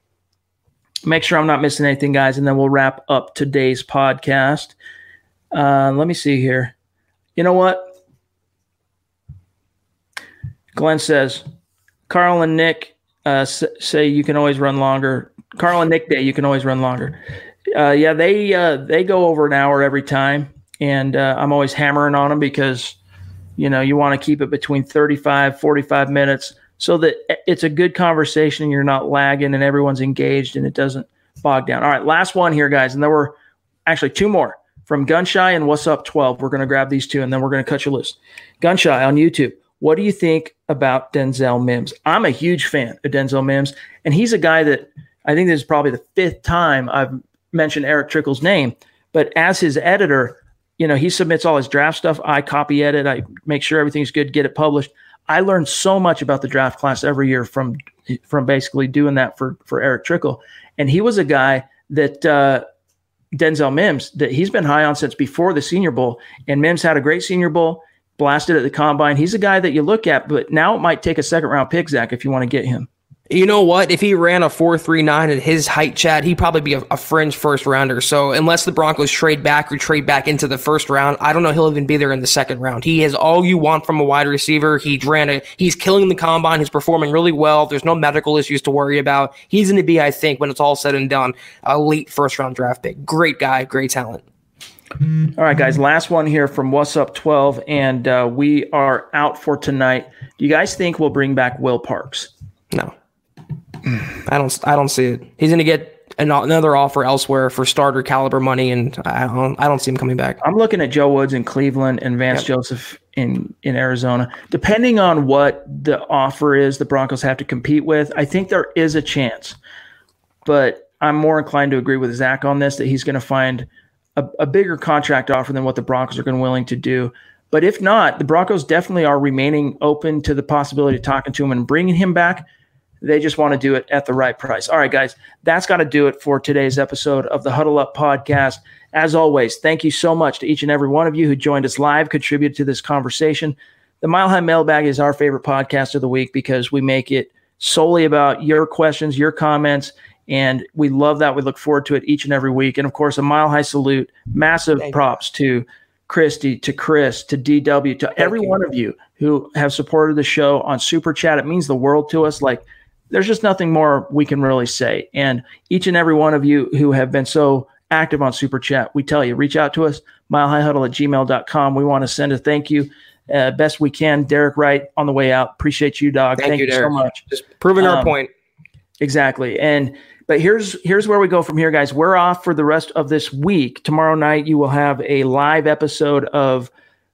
C: Make sure I'm not missing anything, guys, and then we'll wrap up today's podcast. Uh, let me see here. You know what? Glenn says, Carl and Nick uh, say you can always run longer. Carl and Nick Day, you can always run longer. Uh, yeah, they uh, they go over an hour every time, and uh, I'm always hammering on them because you know you want to keep it between 35, 45 minutes so that it's a good conversation and you're not lagging and everyone's engaged and it doesn't bog down. All right, last one here, guys, and there were actually two more from Gunshy and What's Up 12. We're going to grab these two and then we're going to cut you loose. Gunshy on YouTube. What do you think about Denzel Mims? I'm a huge fan of Denzel Mims, and he's a guy that I think this is probably the fifth time I've mentioned Erick Trickel's name. But as his editor, you know, he submits all his draft stuff. I copy edit. I make sure everything's good, get it published. I learned so much about the draft class every year from from basically doing that for for Erick Trickel. And he was a guy that uh, Denzel Mims that he's been high on since before the Senior Bowl. And Mims had a great Senior Bowl, blasted at the combine. He's a guy that you look at, but now it might take a second round pick, Zach, if you want to get him.
D: You know what? If he ran a 4.39 at his height, Chad, he'd probably be a, a, fringe first rounder. So unless the Broncos trade back or trade back into the first round, I don't know he'll even be there in the second round. He has all you want from a wide receiver. He ran a, he's killing the combine. He's performing really well. There's no medical issues to worry about. He's going to be, I think, when it's all said and done, a late first round draft pick. Great guy, great talent.
C: All right, guys. Last one here from What's Up 12, and uh, we are out for tonight. Do you guys think we'll bring back Will Parks?
D: No. I don't. I don't see it. He's going to get another offer elsewhere for starter caliber money, and I don't. I don't see him coming back.
C: I'm looking at Joe Woods in Cleveland and Vance yep. Joseph in in Arizona. Depending on what the offer is, the Broncos have to compete with. I think there is a chance, but I'm more inclined to agree with Zach on this that he's going to find a, a bigger contract offer than what the Broncos are going to willing to do. But if not, the Broncos definitely are remaining open to the possibility of talking to him and bringing him back they just want to do it at the right price. All right, guys, that's got to do it for today's episode of the Huddle Up podcast. As always, thank you so much to each and every one of you who joined us live, contributed to this conversation. The Mile High Mailbag is our favorite podcast of the week because we make it solely about your questions, your comments, and we love that. We look forward to it each and every week. And of course, a Mile High salute, massive thank props you. to Christy, to Chris, to DW, to Thank every you. one of you who have supported the show on Super Chat. It means the world to us. Like there's just nothing more we can really say. And each and every one of you who have been so active on Super Chat, we tell you, reach out to us, milehighhuddle at gmail.com. We want to send a thank you uh, best we can. Derek Wright on the way out. Appreciate you, dog.
D: Thank,
C: thank
D: you,
C: you
D: so
C: much.
D: Just proving um, our point.
C: Exactly. And but here's here's where we go from here, guys. We're off for the rest of this week. Tomorrow night you will have a live episode of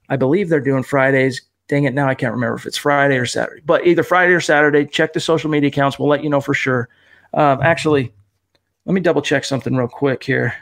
C: I believe they're doing Fridays dang it, now I can't remember if it's Friday or Saturday, but either Friday or Saturday. Check the social media accounts. We'll let you know for sure. Um, actually, let me double check something real quick here.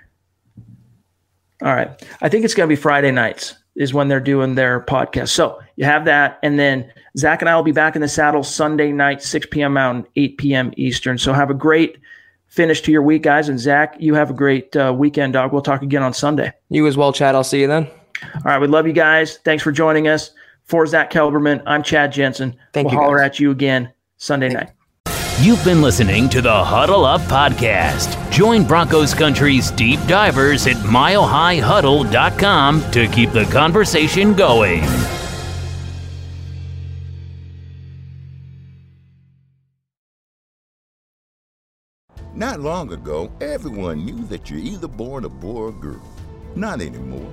C: All right. I think it's going to be Friday nights is when they're doing their podcast. So you have that. And then Zach and I will be back in the saddle Sunday night, 6 p.m. Mountain, 8 p.m. Eastern. So have a great finish to your week, guys. And Zach, you have a great uh, weekend, dog. We'll talk again on Sunday.
D: You as well, Chad. I'll see you then.
C: All right. We love you guys. Thanks for joining us. For Zach Kelberman, I'm Chad Jensen.
D: Thank
C: we'll
D: you.
C: holler at you again Sunday night.
B: You've been listening to the Huddle Up Podcast. Join Broncos Country's deep divers at milehighhuddle.com to keep the conversation going.
A: Not long ago, everyone knew that you're either born a boy or girl. Not anymore.